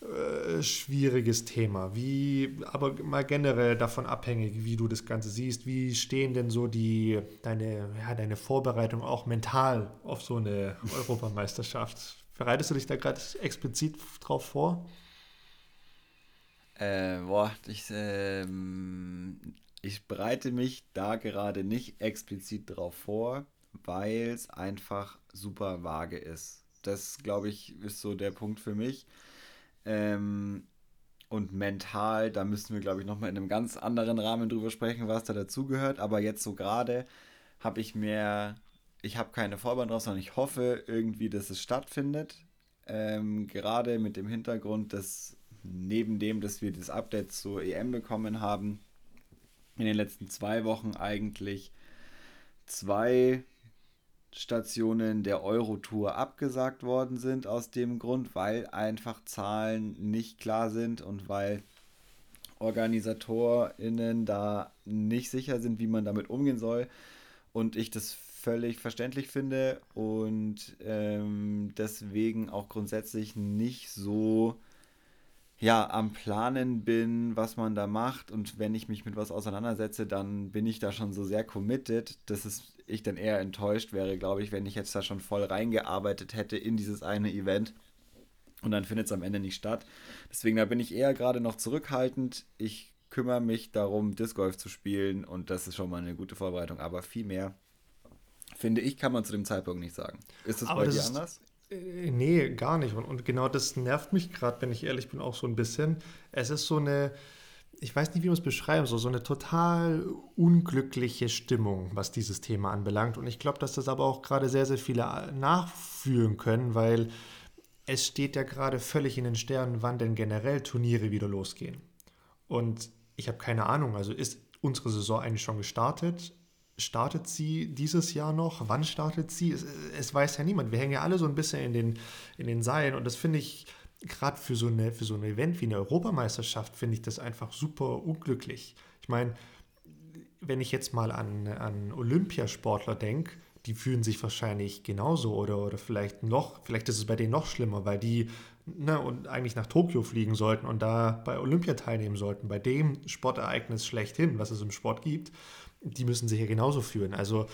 [SPEAKER 2] Äh, schwieriges Thema. Wie, aber mal generell davon abhängig, wie du das Ganze siehst. Wie stehen denn so die, deine, ja, deine Vorbereitung auch mental auf so eine Europameisterschaft? Bereitest du dich da gerade explizit drauf vor?
[SPEAKER 1] Äh, boah, ich, ähm, ich bereite mich da gerade nicht explizit drauf vor, weil es einfach super vage ist. Das, glaube ich, ist so der Punkt für mich. Ähm, und mental, da müssen wir, glaube ich, nochmal in einem ganz anderen Rahmen drüber sprechen, was da dazugehört. Aber jetzt so gerade habe ich mehr, ich habe keine Vorbereitung drauf, sondern ich hoffe irgendwie, dass es stattfindet. Ähm, gerade mit dem Hintergrund, dass neben dem, dass wir das Update zur EM bekommen haben, in den letzten zwei Wochen eigentlich zwei Stationen der Euro-Tour abgesagt worden sind aus dem Grund, weil einfach Zahlen nicht klar sind und weil OrganisatorInnen da nicht sicher sind, wie man damit umgehen soll. Und ich das völlig verständlich finde und ähm, deswegen auch grundsätzlich nicht so ja, am Planen bin, was man da macht und wenn ich mich mit was auseinandersetze, dann bin ich da schon so sehr committed, dass es, ich dann eher enttäuscht wäre, glaube ich, wenn ich jetzt da schon voll reingearbeitet hätte in dieses eine Event und dann findet es am Ende nicht statt. Deswegen, da bin ich eher gerade noch zurückhaltend. Ich kümmere mich darum, Disc Golf zu spielen und das ist schon mal eine gute Vorbereitung, aber viel mehr, finde ich, kann man zu dem Zeitpunkt nicht sagen. Ist das aber bei das dir anders?
[SPEAKER 2] Äh, nee, gar nicht. Und, und genau das nervt mich gerade, wenn ich ehrlich bin, auch so ein bisschen. Es ist so eine, ich weiß nicht, wie man es beschreiben soll, so eine total unglückliche Stimmung, was dieses Thema anbelangt. Und ich glaube, dass das aber auch gerade sehr, sehr viele nachfühlen können, weil es steht ja gerade völlig in den Sternen, wann denn generell Turniere wieder losgehen. Und ich habe keine Ahnung, also ist unsere Saison eigentlich schon gestartet? Startet sie dieses Jahr noch? Wann startet sie? Es, es, weiß ja niemand. Wir hängen ja alle so ein bisschen in den, in den Seilen und das finde ich gerade für, so für so ein Event wie eine Europameisterschaft, finde ich das einfach super unglücklich. Ich meine, wenn ich jetzt mal an, an Olympiasportler denke, die fühlen sich wahrscheinlich genauso oder, oder vielleicht noch, vielleicht ist es bei denen noch schlimmer, weil die ne, und eigentlich nach Tokio fliegen sollten und da bei Olympia teilnehmen sollten, bei dem Sportereignis schlechthin, was es im Sport gibt die müssen sich ja genauso fühlen. Also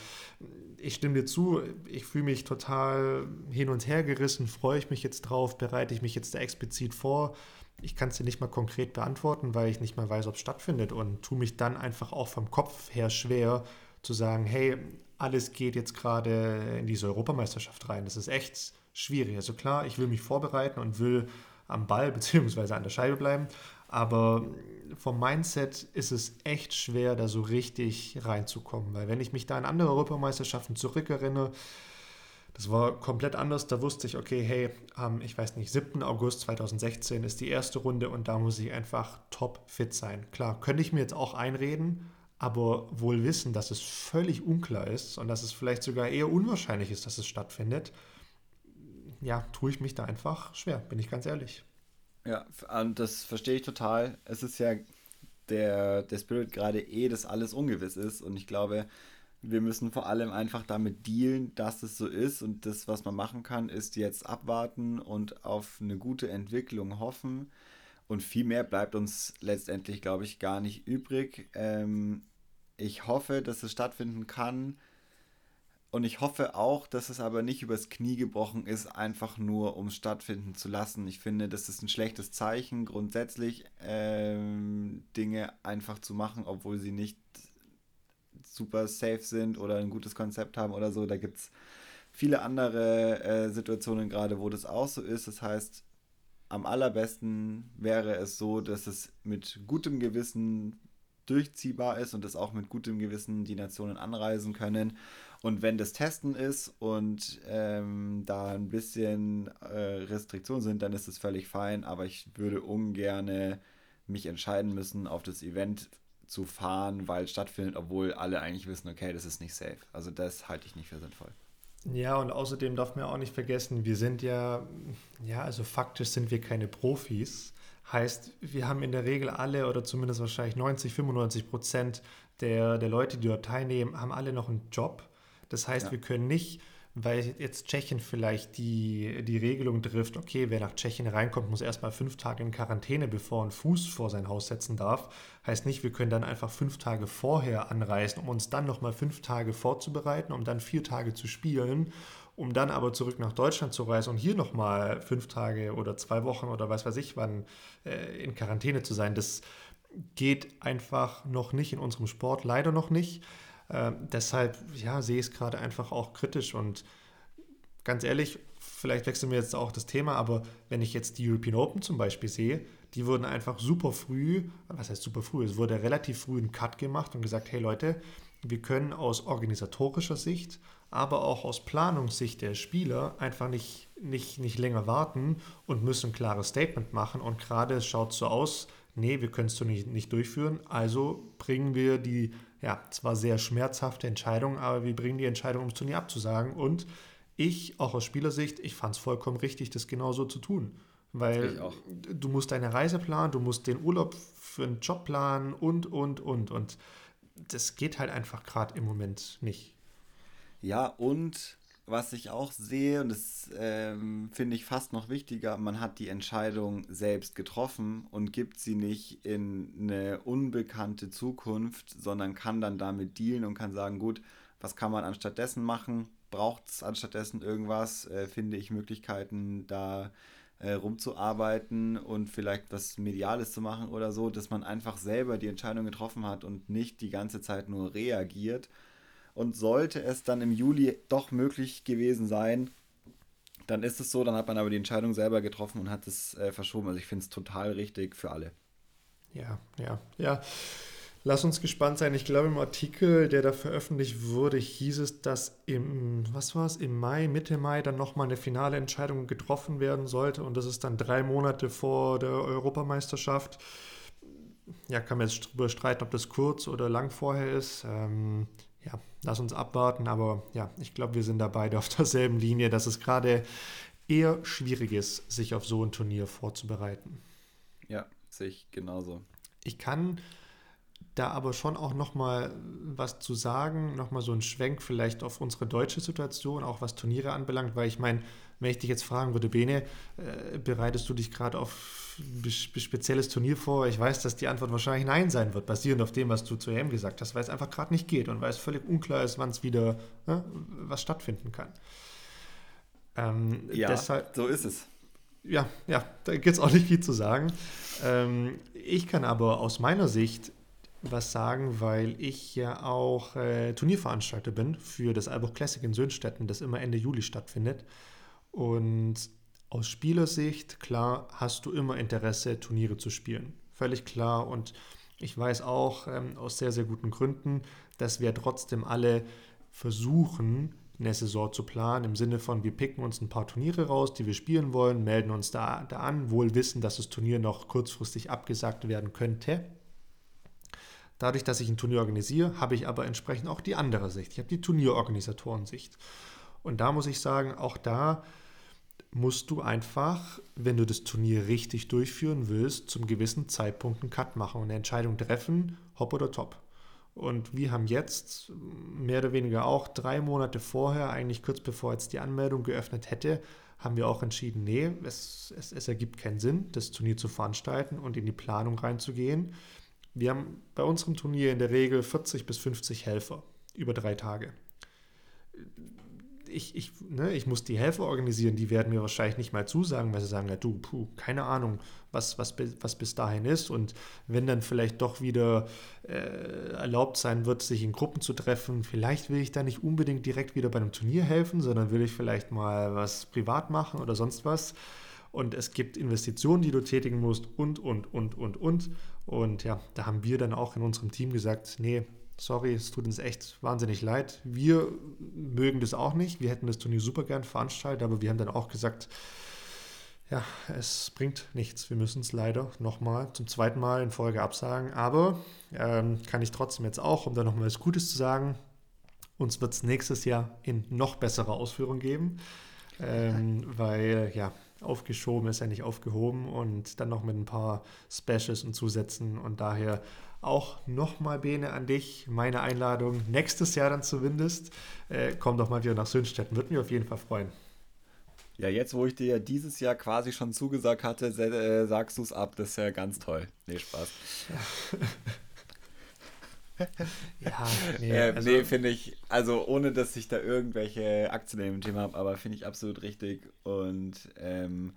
[SPEAKER 2] ich stimme dir zu, ich fühle mich total hin und her gerissen, freue ich mich jetzt drauf, bereite ich mich jetzt da explizit vor. Ich kann es dir nicht mal konkret beantworten, weil ich nicht mal weiß, ob es stattfindet und tue mich dann einfach auch vom Kopf her schwer zu sagen, hey, alles geht jetzt gerade in diese Europameisterschaft rein. Das ist echt schwierig. Also klar, ich will mich vorbereiten und will am Ball bzw. an der Scheibe bleiben. Aber vom Mindset ist es echt schwer, da so richtig reinzukommen. Weil wenn ich mich da an andere Europameisterschaften zurückerinnere, das war komplett anders. Da wusste ich, okay, hey, am, ich weiß nicht, 7. August 2016 ist die erste Runde und da muss ich einfach top fit sein. Klar, könnte ich mir jetzt auch einreden, aber wohl wissen, dass es völlig unklar ist und dass es vielleicht sogar eher unwahrscheinlich ist, dass es stattfindet, ja, tue ich mich da einfach schwer, bin ich ganz ehrlich.
[SPEAKER 1] Ja, das verstehe ich total. Es ist ja der, der Spirit gerade eh, dass alles ungewiss ist und ich glaube, wir müssen vor allem einfach damit dealen, dass es so ist und das, was man machen kann, ist jetzt abwarten und auf eine gute Entwicklung hoffen. Und viel mehr bleibt uns letztendlich, glaube ich, gar nicht übrig. Ähm, ich hoffe, dass es stattfinden kann. Und ich hoffe auch, dass es aber nicht übers Knie gebrochen ist, einfach nur um es stattfinden zu lassen. Ich finde, das ist ein schlechtes Zeichen, grundsätzlich ähm, Dinge einfach zu machen, obwohl sie nicht super safe sind oder ein gutes Konzept haben oder so. Da gibt es viele andere äh, Situationen gerade, wo das auch so ist. Das heißt, am allerbesten wäre es so, dass es mit gutem Gewissen durchziehbar ist und dass auch mit gutem Gewissen die Nationen anreisen können. Und wenn das Testen ist und ähm, da ein bisschen äh, Restriktionen sind, dann ist es völlig fein. Aber ich würde ungern mich entscheiden müssen, auf das Event zu fahren, weil es stattfindet, obwohl alle eigentlich wissen, okay, das ist nicht safe. Also das halte ich nicht für sinnvoll.
[SPEAKER 2] Ja, und außerdem darf man auch nicht vergessen, wir sind ja, ja, also faktisch sind wir keine Profis. Heißt, wir haben in der Regel alle oder zumindest wahrscheinlich 90, 95 Prozent der, der Leute, die dort teilnehmen, haben alle noch einen Job. Das heißt, ja. wir können nicht weil jetzt Tschechien vielleicht die, die Regelung trifft, okay, wer nach Tschechien reinkommt, muss erstmal fünf Tage in Quarantäne, bevor er einen Fuß vor sein Haus setzen darf. Heißt nicht, wir können dann einfach fünf Tage vorher anreisen, um uns dann nochmal fünf Tage vorzubereiten, um dann vier Tage zu spielen, um dann aber zurück nach Deutschland zu reisen und hier nochmal fünf Tage oder zwei Wochen oder was weiß ich wann äh, in Quarantäne zu sein. Das geht einfach noch nicht in unserem Sport, leider noch nicht. Äh, deshalb ja, sehe ich es gerade einfach auch kritisch und ganz ehrlich, vielleicht wechseln wir jetzt auch das Thema, aber wenn ich jetzt die European Open zum Beispiel sehe, die wurden einfach super früh, was heißt super früh, es wurde relativ früh ein Cut gemacht und gesagt, hey Leute, wir können aus organisatorischer Sicht, aber auch aus Planungssicht der Spieler einfach nicht, nicht, nicht länger warten und müssen ein klares Statement machen. Und gerade schaut so aus, nee, wir können es so nicht, nicht durchführen, also bringen wir die ja, zwar sehr schmerzhafte Entscheidung, aber wir bringen die Entscheidung, um das Turnier abzusagen. Und ich, auch aus Spielersicht, ich fand es vollkommen richtig, das genauso zu tun. Weil du musst deine Reise planen, du musst den Urlaub für einen Job planen und, und, und. Und das geht halt einfach gerade im Moment nicht.
[SPEAKER 1] Ja, und was ich auch sehe, und das ähm, finde ich fast noch wichtiger, man hat die Entscheidung selbst getroffen und gibt sie nicht in eine unbekannte Zukunft, sondern kann dann damit dealen und kann sagen, gut, was kann man anstattdessen machen? Braucht es anstattdessen irgendwas? Äh, finde ich Möglichkeiten, da äh, rumzuarbeiten und vielleicht was Mediales zu machen oder so, dass man einfach selber die Entscheidung getroffen hat und nicht die ganze Zeit nur reagiert und sollte es dann im Juli doch möglich gewesen sein, dann ist es so, dann hat man aber die Entscheidung selber getroffen und hat es äh, verschoben. Also ich finde es total richtig für alle.
[SPEAKER 2] Ja, ja, ja. Lass uns gespannt sein. Ich glaube, im Artikel, der da veröffentlicht wurde, hieß es, dass im, was war es, im Mai, Mitte Mai dann nochmal eine finale Entscheidung getroffen werden sollte. Und das ist dann drei Monate vor der Europameisterschaft. Ja, kann man jetzt darüber streiten, ob das kurz oder lang vorher ist. Ähm, ja, lass uns abwarten. Aber ja, ich glaube, wir sind da beide auf derselben Linie, dass es gerade eher schwierig ist, sich auf so ein Turnier vorzubereiten.
[SPEAKER 1] Ja, sehe ich genauso.
[SPEAKER 2] Ich kann da aber schon auch noch mal was zu sagen, noch mal so ein Schwenk vielleicht auf unsere deutsche Situation, auch was Turniere anbelangt, weil ich meine, wenn ich dich jetzt fragen würde, Bene, äh, bereitest du dich gerade auf ein spezielles Turnier vor? Ich weiß, dass die Antwort wahrscheinlich Nein sein wird, basierend auf dem, was du zu EM gesagt hast, weil es einfach gerade nicht geht und weil es völlig unklar ist, wann es wieder ne, was stattfinden kann.
[SPEAKER 1] Ähm, ja, deshalb, so ist es.
[SPEAKER 2] Ja, ja, da gibt es auch nicht viel zu sagen. Ähm, ich kann aber aus meiner Sicht was sagen, weil ich ja auch äh, Turnierveranstalter bin für das Albert Classic in Sönstetten, das immer Ende Juli stattfindet. Und aus Spielersicht, klar, hast du immer Interesse, Turniere zu spielen. Völlig klar. Und ich weiß auch ähm, aus sehr, sehr guten Gründen, dass wir trotzdem alle versuchen, eine Saison zu planen, im Sinne von, wir picken uns ein paar Turniere raus, die wir spielen wollen, melden uns da, da an, wohl wissen, dass das Turnier noch kurzfristig abgesagt werden könnte. Dadurch, dass ich ein Turnier organisiere, habe ich aber entsprechend auch die andere Sicht. Ich habe die Turnierorganisatorensicht. Und da muss ich sagen, auch da musst du einfach, wenn du das Turnier richtig durchführen willst, zum gewissen Zeitpunkt einen Cut machen und eine Entscheidung treffen, hopp oder top. Und wir haben jetzt mehr oder weniger auch drei Monate vorher, eigentlich kurz bevor jetzt die Anmeldung geöffnet hätte, haben wir auch entschieden, nee, es, es, es ergibt keinen Sinn, das Turnier zu veranstalten und in die Planung reinzugehen. Wir haben bei unserem Turnier in der Regel 40 bis 50 Helfer über drei Tage ich, ich, ne, ich muss die Helfer organisieren, die werden mir wahrscheinlich nicht mal zusagen, weil sie sagen, ja du, puh, keine Ahnung, was, was, was bis dahin ist. Und wenn dann vielleicht doch wieder äh, erlaubt sein wird, sich in Gruppen zu treffen, vielleicht will ich da nicht unbedingt direkt wieder bei einem Turnier helfen, sondern will ich vielleicht mal was privat machen oder sonst was. Und es gibt Investitionen, die du tätigen musst und, und, und, und, und. Und ja, da haben wir dann auch in unserem Team gesagt, nee, Sorry, es tut uns echt wahnsinnig leid. Wir mögen das auch nicht. Wir hätten das Turnier super gern veranstaltet, aber wir haben dann auch gesagt, ja, es bringt nichts. Wir müssen es leider nochmal zum zweiten Mal in Folge absagen. Aber ähm, kann ich trotzdem jetzt auch, um da nochmal was Gutes zu sagen, uns wird es nächstes Jahr in noch besserer Ausführung geben. Ähm, weil, ja, aufgeschoben ist ja nicht aufgehoben und dann noch mit ein paar Specials und Zusätzen und daher auch nochmal, Bene, an dich meine Einladung, nächstes Jahr dann zumindest. Äh, komm doch mal wieder nach Sünstetten, würde mich auf jeden Fall freuen.
[SPEAKER 1] Ja, jetzt, wo ich dir ja dieses Jahr quasi schon zugesagt hatte, äh, sagst du es ab. Das ist ja ganz toll. Nee, Spaß. ja, nee, äh, also, nee finde ich, also ohne dass ich da irgendwelche Aktien im Thema habe, aber finde ich absolut richtig. Und ähm,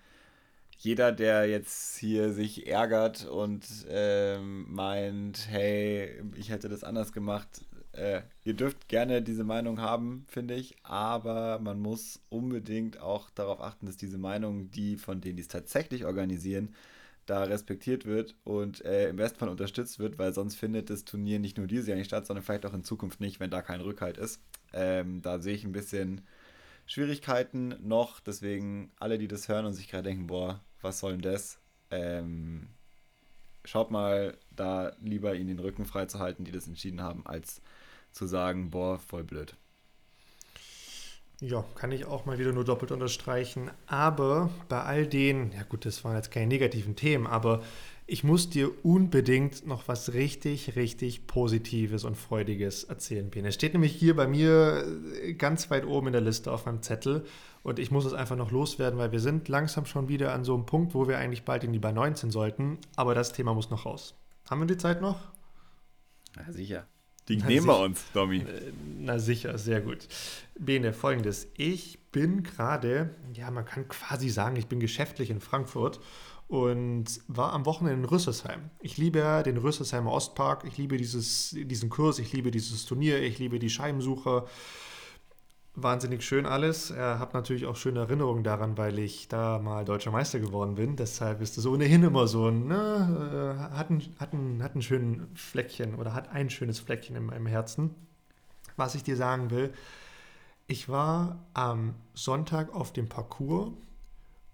[SPEAKER 1] jeder, der jetzt hier sich ärgert und ähm, meint, hey, ich hätte das anders gemacht, äh, ihr dürft gerne diese Meinung haben, finde ich, aber man muss unbedingt auch darauf achten, dass diese Meinung, die von denen, die es tatsächlich organisieren, da respektiert wird und äh, im besten Fall unterstützt wird, weil sonst findet das Turnier nicht nur dieses Jahr nicht statt, sondern vielleicht auch in Zukunft nicht, wenn da kein Rückhalt ist. Ähm, da sehe ich ein bisschen Schwierigkeiten noch, deswegen alle, die das hören und sich gerade denken, boah, was soll denn das? Ähm, schaut mal, da lieber ihnen den Rücken freizuhalten, die das entschieden haben, als zu sagen, boah, voll blöd.
[SPEAKER 2] Ja, kann ich auch mal wieder nur doppelt unterstreichen. Aber bei all den, ja gut, das waren jetzt keine negativen Themen, aber ich muss dir unbedingt noch was richtig, richtig Positives und Freudiges erzählen, Pien. Es steht nämlich hier bei mir äh, ganz weit oben in der Liste auf meinem Zettel und ich muss es einfach noch loswerden, weil wir sind langsam schon wieder an so einem Punkt, wo wir eigentlich bald in die bei 19 sollten, aber das Thema muss noch raus. Haben wir die Zeit noch?
[SPEAKER 1] Na sicher. Die na, nehmen wir uns, Domi. Äh,
[SPEAKER 2] na sicher, sehr gut. Bene, folgendes. Ich bin gerade, ja, man kann quasi sagen, ich bin geschäftlich in Frankfurt und war am Wochenende in Rüsselsheim. Ich liebe ja den Rüsselsheimer Ostpark, ich liebe dieses, diesen Kurs, ich liebe dieses Turnier, ich liebe die Scheibensucher. Wahnsinnig schön alles. Ich habe natürlich auch schöne Erinnerungen daran, weil ich da mal deutscher Meister geworden bin. Deshalb ist es ohnehin immer so ein, ne, hat, ein, hat, ein, hat ein schönes Fleckchen oder hat ein schönes Fleckchen in meinem Herzen. Was ich dir sagen will, ich war am Sonntag auf dem Parcours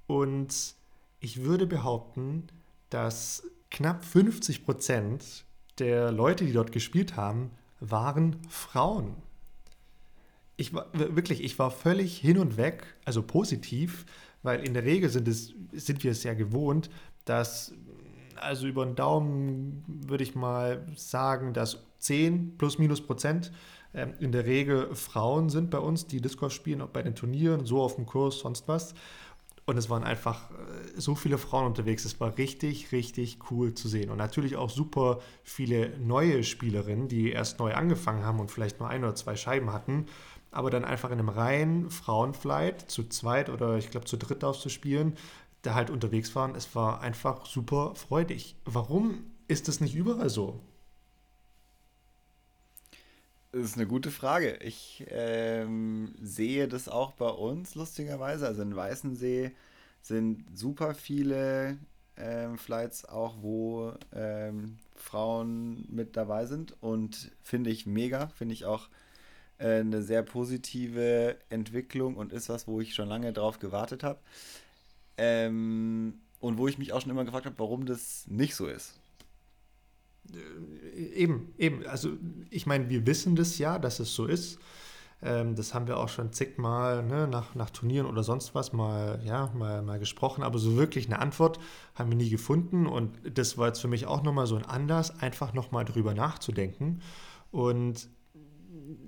[SPEAKER 2] und ich würde behaupten, dass knapp 50 Prozent der Leute, die dort gespielt haben, waren Frauen. Ich war wirklich, ich war völlig hin und weg, also positiv, weil in der Regel sind, es, sind wir es ja gewohnt, dass, also über den Daumen würde ich mal sagen, dass 10 plus minus Prozent ähm, in der Regel Frauen sind bei uns, die Discord spielen, auch bei den Turnieren, so auf dem Kurs, sonst was. Und es waren einfach äh, so viele Frauen unterwegs. Es war richtig, richtig cool zu sehen. Und natürlich auch super viele neue Spielerinnen, die erst neu angefangen haben und vielleicht nur ein oder zwei Scheiben hatten, aber dann einfach in einem reinen Frauenflight zu zweit oder ich glaube zu dritt auszuspielen, da halt unterwegs waren. Es war einfach super freudig. Warum ist es nicht überall so?
[SPEAKER 1] Das ist eine gute Frage. Ich ähm, sehe das auch bei uns, lustigerweise. Also in Weißensee sind super viele ähm, Flights auch, wo ähm, Frauen mit dabei sind und finde ich mega, finde ich auch äh, eine sehr positive Entwicklung und ist was, wo ich schon lange drauf gewartet habe. Ähm, und wo ich mich auch schon immer gefragt habe, warum das nicht so ist.
[SPEAKER 2] Äh, eben, eben. Also ich meine, wir wissen das ja, dass es so ist. Ähm, das haben wir auch schon zigmal ne, nach, nach Turnieren oder sonst was mal, ja, mal, mal gesprochen. Aber so wirklich eine Antwort haben wir nie gefunden. Und das war jetzt für mich auch nochmal so ein Anlass, einfach nochmal drüber nachzudenken. Und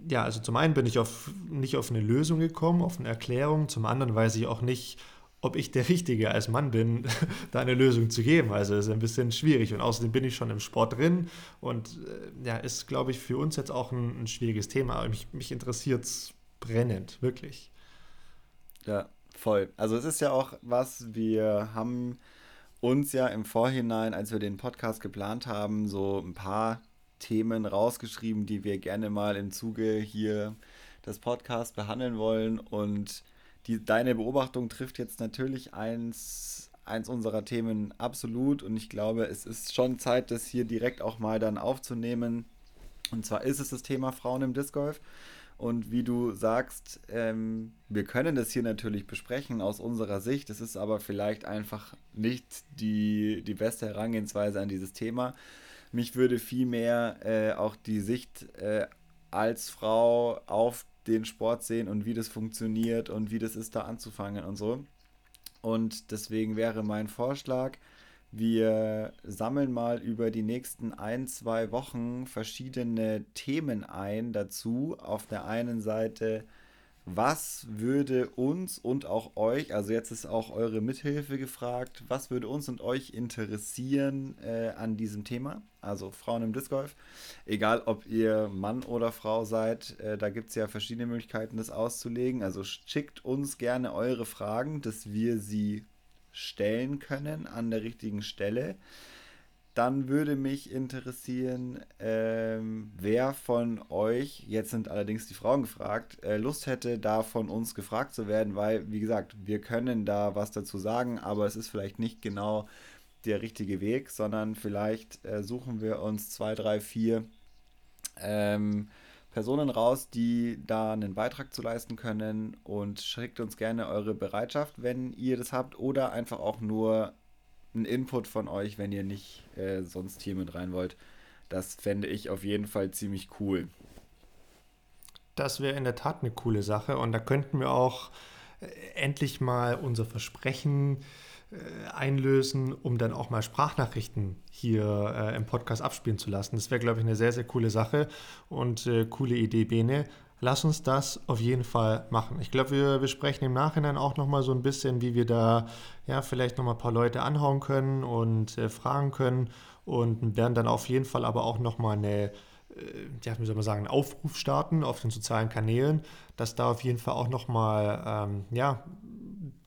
[SPEAKER 2] ja, also zum einen bin ich auf, nicht auf eine Lösung gekommen, auf eine Erklärung. Zum anderen weiß ich auch nicht, ob ich der Richtige als Mann bin, da eine Lösung zu geben. Also ist ein bisschen schwierig. Und außerdem bin ich schon im Sport drin und äh, ja, ist, glaube ich, für uns jetzt auch ein, ein schwieriges Thema. Aber mich, mich interessiert es brennend, wirklich.
[SPEAKER 1] Ja, voll. Also es ist ja auch was, wir haben uns ja im Vorhinein, als wir den Podcast geplant haben, so ein paar Themen rausgeschrieben, die wir gerne mal im Zuge hier des Podcasts behandeln wollen. Und die, deine Beobachtung trifft jetzt natürlich eins, eins unserer Themen absolut und ich glaube, es ist schon Zeit, das hier direkt auch mal dann aufzunehmen. Und zwar ist es das Thema Frauen im Disc Golf. Und wie du sagst, ähm, wir können das hier natürlich besprechen aus unserer Sicht. Es ist aber vielleicht einfach nicht die, die beste Herangehensweise an dieses Thema. Mich würde vielmehr äh, auch die Sicht äh, als Frau auf den Sport sehen und wie das funktioniert und wie das ist, da anzufangen und so. Und deswegen wäre mein Vorschlag, wir sammeln mal über die nächsten ein, zwei Wochen verschiedene Themen ein dazu. Auf der einen Seite was würde uns und auch euch, also jetzt ist auch eure Mithilfe gefragt, was würde uns und euch interessieren äh, an diesem Thema? Also Frauen im Disc Golf. Egal, ob ihr Mann oder Frau seid, äh, da gibt es ja verschiedene Möglichkeiten, das auszulegen. Also schickt uns gerne eure Fragen, dass wir sie stellen können an der richtigen Stelle. Dann würde mich interessieren, ähm, wer von euch, jetzt sind allerdings die Frauen gefragt, äh, Lust hätte, da von uns gefragt zu werden, weil, wie gesagt, wir können da was dazu sagen, aber es ist vielleicht nicht genau der richtige Weg, sondern vielleicht äh, suchen wir uns zwei, drei, vier ähm, Personen raus, die da einen Beitrag zu leisten können und schickt uns gerne eure Bereitschaft, wenn ihr das habt, oder einfach auch nur ein Input von euch, wenn ihr nicht äh, sonst hier mit rein wollt. Das fände ich auf jeden Fall ziemlich cool.
[SPEAKER 2] Das wäre in der Tat eine coole Sache und da könnten wir auch äh, endlich mal unser Versprechen äh, einlösen, um dann auch mal Sprachnachrichten hier äh, im Podcast abspielen zu lassen. Das wäre, glaube ich, eine sehr, sehr coole Sache und äh, coole Idee, Bene lass uns das auf jeden Fall machen. Ich glaube, wir, wir sprechen im Nachhinein auch nochmal so ein bisschen, wie wir da ja vielleicht nochmal ein paar Leute anhauen können und äh, fragen können und werden dann auf jeden Fall aber auch nochmal eine, äh, ja, wie soll man sagen, einen Aufruf starten auf den sozialen Kanälen, dass da auf jeden Fall auch nochmal ähm, ja,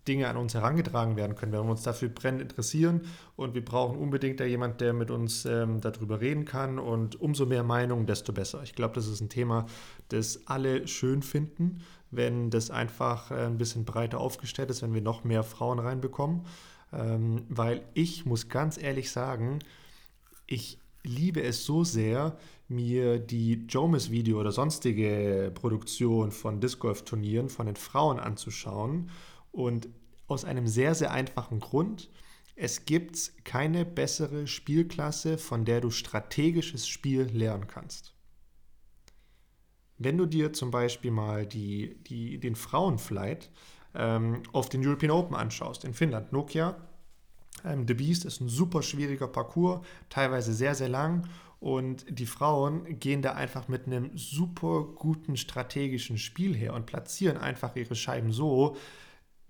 [SPEAKER 2] Dinge an uns herangetragen werden können, wenn wir uns dafür brennend interessieren und wir brauchen unbedingt da jemand, der mit uns ähm, darüber reden kann. Und umso mehr Meinungen, desto besser. Ich glaube, das ist ein Thema, das alle schön finden, wenn das einfach äh, ein bisschen breiter aufgestellt ist, wenn wir noch mehr Frauen reinbekommen, ähm, weil ich muss ganz ehrlich sagen, ich liebe es so sehr, mir die Jomis-Video oder sonstige Produktion von Disc Golf Turnieren von den Frauen anzuschauen. Und aus einem sehr, sehr einfachen Grund. Es gibt keine bessere Spielklasse, von der du strategisches Spiel lernen kannst. Wenn du dir zum Beispiel mal die, die, den Frauenflight ähm, auf den European Open anschaust, in Finnland, Nokia, ähm, The Beast ist ein super schwieriger Parcours, teilweise sehr, sehr lang und die Frauen gehen da einfach mit einem super guten strategischen Spiel her und platzieren einfach ihre Scheiben so,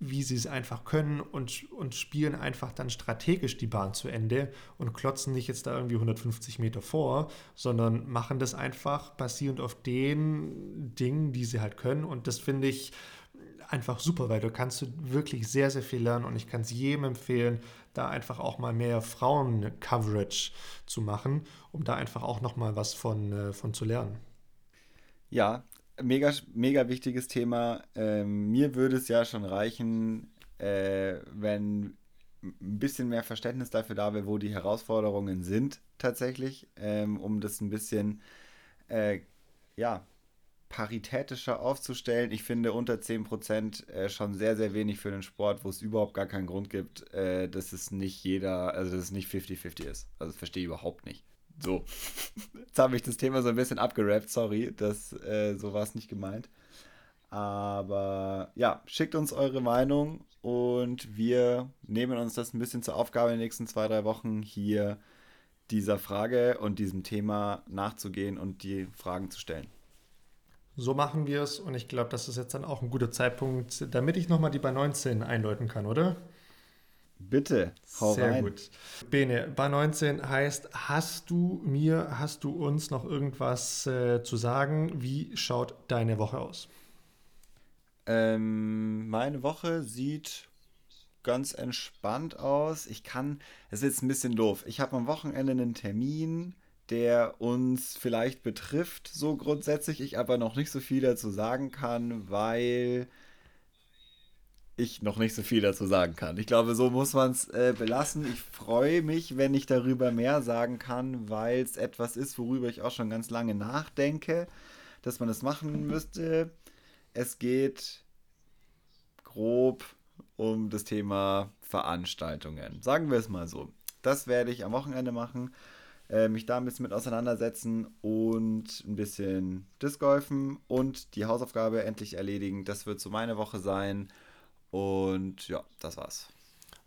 [SPEAKER 2] wie sie es einfach können und, und spielen einfach dann strategisch die Bahn zu Ende und klotzen nicht jetzt da irgendwie 150 Meter vor, sondern machen das einfach basierend auf den Dingen, die sie halt können. Und das finde ich einfach super, weil du kannst wirklich sehr, sehr viel lernen und ich kann es jedem empfehlen, da einfach auch mal mehr Frauen-Coverage zu machen, um da einfach auch nochmal was von, äh, von zu lernen.
[SPEAKER 1] Ja, mega, mega wichtiges Thema. Ähm, mir würde es ja schon reichen, äh, wenn ein bisschen mehr Verständnis dafür da wäre, wo die Herausforderungen sind tatsächlich, ähm, um das ein bisschen äh, ja, paritätischer aufzustellen. Ich finde unter 10% äh, schon sehr, sehr wenig für den Sport, wo es überhaupt gar keinen Grund gibt, äh, dass es nicht jeder, also dass es nicht 50-50 ist. Also das verstehe ich überhaupt nicht. So, jetzt habe ich das Thema so ein bisschen abgerappt, sorry, das, äh, so war es nicht gemeint. Aber ja, schickt uns eure Meinung und wir nehmen uns das ein bisschen zur Aufgabe in den nächsten zwei, drei Wochen hier dieser Frage und diesem Thema nachzugehen und die Fragen zu stellen.
[SPEAKER 2] So machen wir es und ich glaube, das ist jetzt dann auch ein guter Zeitpunkt, damit ich nochmal die bei 19 einläuten kann, oder?
[SPEAKER 1] Bitte, hau
[SPEAKER 2] Sehr
[SPEAKER 1] rein.
[SPEAKER 2] gut. Bene, bei 19 heißt, hast du mir, hast du uns noch irgendwas äh, zu sagen? Wie schaut deine Woche aus?
[SPEAKER 1] Ähm, meine Woche sieht ganz entspannt aus. Ich kann, es ist jetzt ein bisschen doof. Ich habe am Wochenende einen Termin, der uns vielleicht betrifft, so grundsätzlich, ich aber noch nicht so viel dazu sagen kann, weil ich noch nicht so viel dazu sagen kann. Ich glaube, so muss man es äh, belassen. Ich freue mich, wenn ich darüber mehr sagen kann, weil es etwas ist, worüber ich auch schon ganz lange nachdenke, dass man es machen müsste. Es geht grob um das Thema Veranstaltungen. Sagen wir es mal so. Das werde ich am Wochenende machen äh, mich da ein bisschen mit auseinandersetzen und ein bisschen Disc golfen und die Hausaufgabe endlich erledigen. Das wird so meine Woche sein. Und ja, das war's.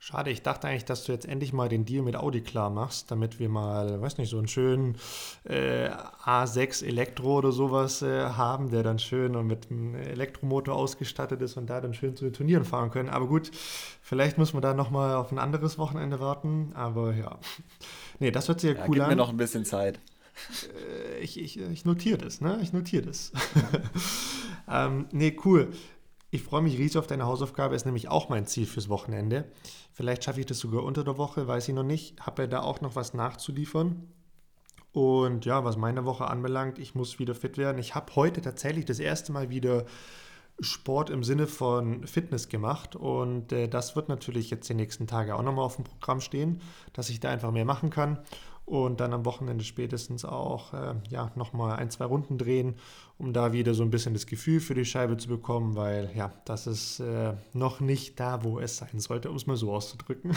[SPEAKER 2] Schade, ich dachte eigentlich, dass du jetzt endlich mal den Deal mit Audi klar machst, damit wir mal, weiß nicht, so einen schönen äh, A6 Elektro oder sowas äh, haben, der dann schön und mit einem Elektromotor ausgestattet ist und da dann schön zu den Turnieren fahren können. Aber gut, vielleicht muss man da nochmal auf ein anderes Wochenende warten. Aber ja, nee, das hört sich ja,
[SPEAKER 1] Ja,
[SPEAKER 2] cool
[SPEAKER 1] gib
[SPEAKER 2] an.
[SPEAKER 1] mir noch ein bisschen Zeit.
[SPEAKER 2] Äh, ich, ich, ich notiere das, ne? Ich notiere das. ähm, nee, cool. Ich freue mich riesig auf deine Hausaufgabe, ist nämlich auch mein Ziel fürs Wochenende. Vielleicht schaffe ich das sogar unter der Woche, weiß ich noch nicht. Habe ja da auch noch was nachzuliefern. Und ja, was meine Woche anbelangt, ich muss wieder fit werden. Ich habe heute tatsächlich das erste Mal wieder Sport im Sinne von Fitness gemacht. Und äh, das wird natürlich jetzt die nächsten Tage auch nochmal auf dem Programm stehen, dass ich da einfach mehr machen kann. Und dann am Wochenende spätestens auch äh, ja, nochmal ein, zwei Runden drehen, um da wieder so ein bisschen das Gefühl für die Scheibe zu bekommen, weil ja, das ist äh, noch nicht da, wo es sein sollte, um es mal so auszudrücken.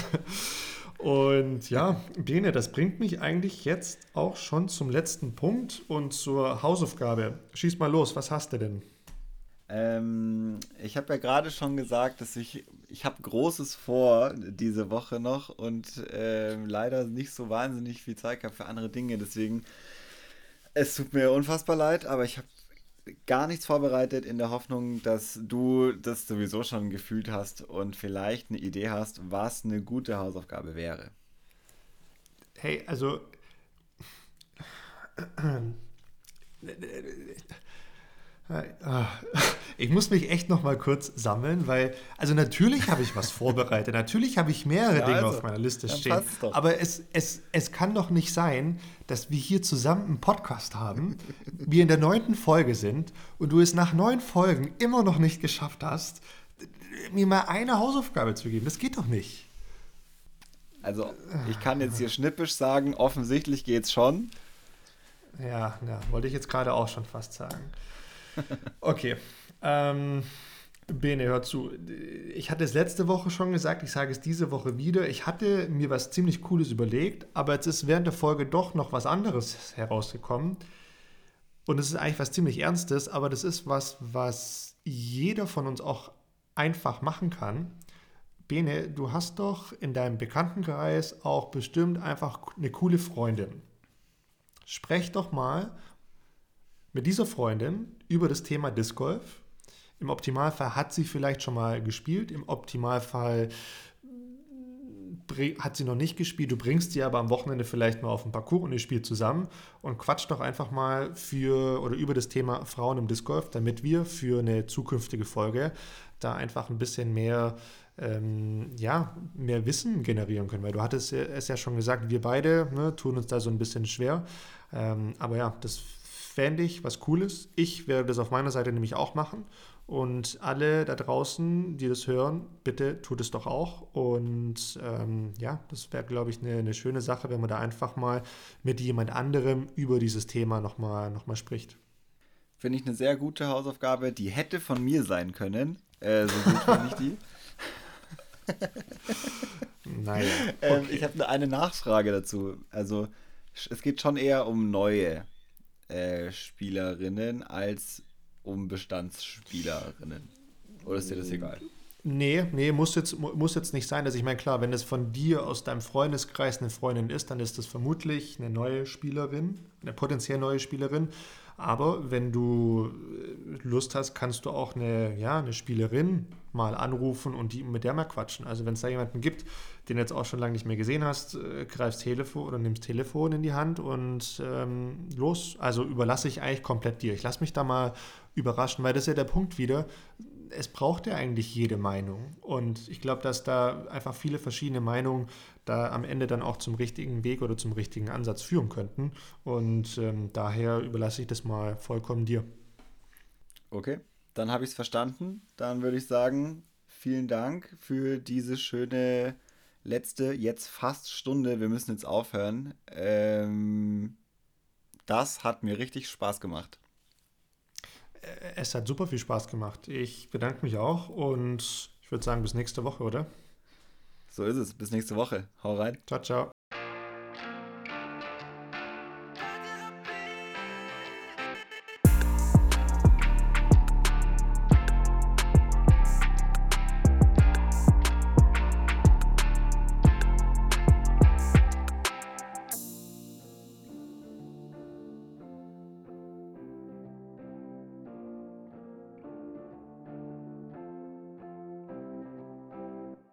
[SPEAKER 2] Und ja, Bene, das bringt mich eigentlich jetzt auch schon zum letzten Punkt und zur Hausaufgabe. Schieß mal los, was hast du denn?
[SPEAKER 1] Ähm, ich habe ja gerade schon gesagt, dass ich, ich habe Großes vor diese Woche noch und ähm, leider nicht so wahnsinnig viel Zeit gehabt für andere Dinge. Deswegen, es tut mir unfassbar leid, aber ich habe gar nichts vorbereitet in der Hoffnung, dass du das sowieso schon gefühlt hast und vielleicht eine Idee hast, was eine gute Hausaufgabe wäre.
[SPEAKER 2] Hey, also. Ich muss mich echt noch mal kurz sammeln, weil, also natürlich habe ich was vorbereitet, natürlich habe ich mehrere
[SPEAKER 1] Ja,
[SPEAKER 2] Dinge
[SPEAKER 1] also,
[SPEAKER 2] auf meiner Liste stehen, aber es, es, es kann doch nicht sein, dass wir hier zusammen einen Podcast haben, wir in der neunten Folge sind und du es nach neun Folgen immer noch nicht geschafft hast, mir mal eine Hausaufgabe zu geben. Das geht doch nicht.
[SPEAKER 1] Also, ich kann jetzt hier schnippisch sagen, offensichtlich geht's schon.
[SPEAKER 2] Ja, ja, wollte ich jetzt gerade auch schon fast sagen. Okay. Ähm, Bene, hör zu. Ich hatte es letzte Woche schon gesagt, ich sage es diese Woche wieder. Ich hatte mir was ziemlich Cooles überlegt, aber jetzt ist während der Folge doch noch was anderes herausgekommen. Und es ist eigentlich was ziemlich Ernstes, aber das ist was, was jeder von uns auch einfach machen kann. Bene, du hast doch in deinem Bekanntenkreis auch bestimmt einfach eine coole Freundin. Sprech doch mal mit dieser Freundin über das Thema Disc Golf. Im Optimalfall hat sie vielleicht schon mal gespielt, im Optimalfall bring- hat sie noch nicht gespielt, du bringst sie aber am Wochenende vielleicht mal auf den Parcours und ihr spielt zusammen und quatscht doch einfach mal für oder über das Thema Frauen im Disc Golf, damit wir für eine zukünftige Folge da einfach ein bisschen mehr ähm, ja, mehr Wissen generieren können, weil du hattest es ja schon gesagt, wir beide ne, tun uns da so ein bisschen schwer. Ähm, aber ja, das fände ich was Cooles. Ich werde das auf meiner Seite nämlich auch machen Und alle da draußen, die das hören, bitte tut es doch auch. Und ähm, ja, das wäre, glaube ich, eine, eine schöne Sache, wenn man da einfach mal mit jemand anderem über dieses Thema nochmal noch mal spricht.
[SPEAKER 1] Finde ich eine sehr gute Hausaufgabe. Die hätte von mir sein können. Äh, so gut finde ich die. naja. Ähm, okay. Ähm, ich habe eine Nachfrage dazu. Also, es geht schon eher um neue äh, Spielerinnen als um Bestandsspielerinnen. Oder ist dir das egal?
[SPEAKER 2] Nee, nee, muss jetzt, muss jetzt nicht sein. Also ich meine, klar, wenn es von dir aus deinem Freundeskreis eine Freundin ist, dann ist das vermutlich eine neue Spielerin, eine potenziell neue Spielerin. Aber wenn du äh, Lust hast, kannst du auch eine, ja, eine Spielerin mal anrufen und die, mit der mal quatschen. Also wenn es da jemanden gibt, den du jetzt auch schon lange nicht mehr gesehen hast, äh, greifst Telefon oder nimmst Telefon in die Hand und ähm, los. Also überlasse ich eigentlich komplett dir. Ich lasse mich da mal überraschen, weil das ist ja der Punkt wieder es braucht ja eigentlich jede Meinung. Und ich glaube, dass da einfach viele verschiedene Meinungen da am Ende dann auch zum richtigen Weg oder zum richtigen Ansatz führen könnten. Und ähm, daher überlasse ich das mal vollkommen dir.
[SPEAKER 1] Okay, dann habe ich es verstanden. Dann würde ich sagen, vielen Dank für diese schöne letzte, jetzt fast Stunde. Wir müssen jetzt aufhören. Ähm, das hat mir richtig Spaß gemacht
[SPEAKER 2] es hat super viel Spaß gemacht. Ich bedanke mich auch und ich würde sagen, bis nächste Woche, oder?
[SPEAKER 1] So ist es. Bis nächste Woche. Hau rein.
[SPEAKER 2] Ciao, ciao.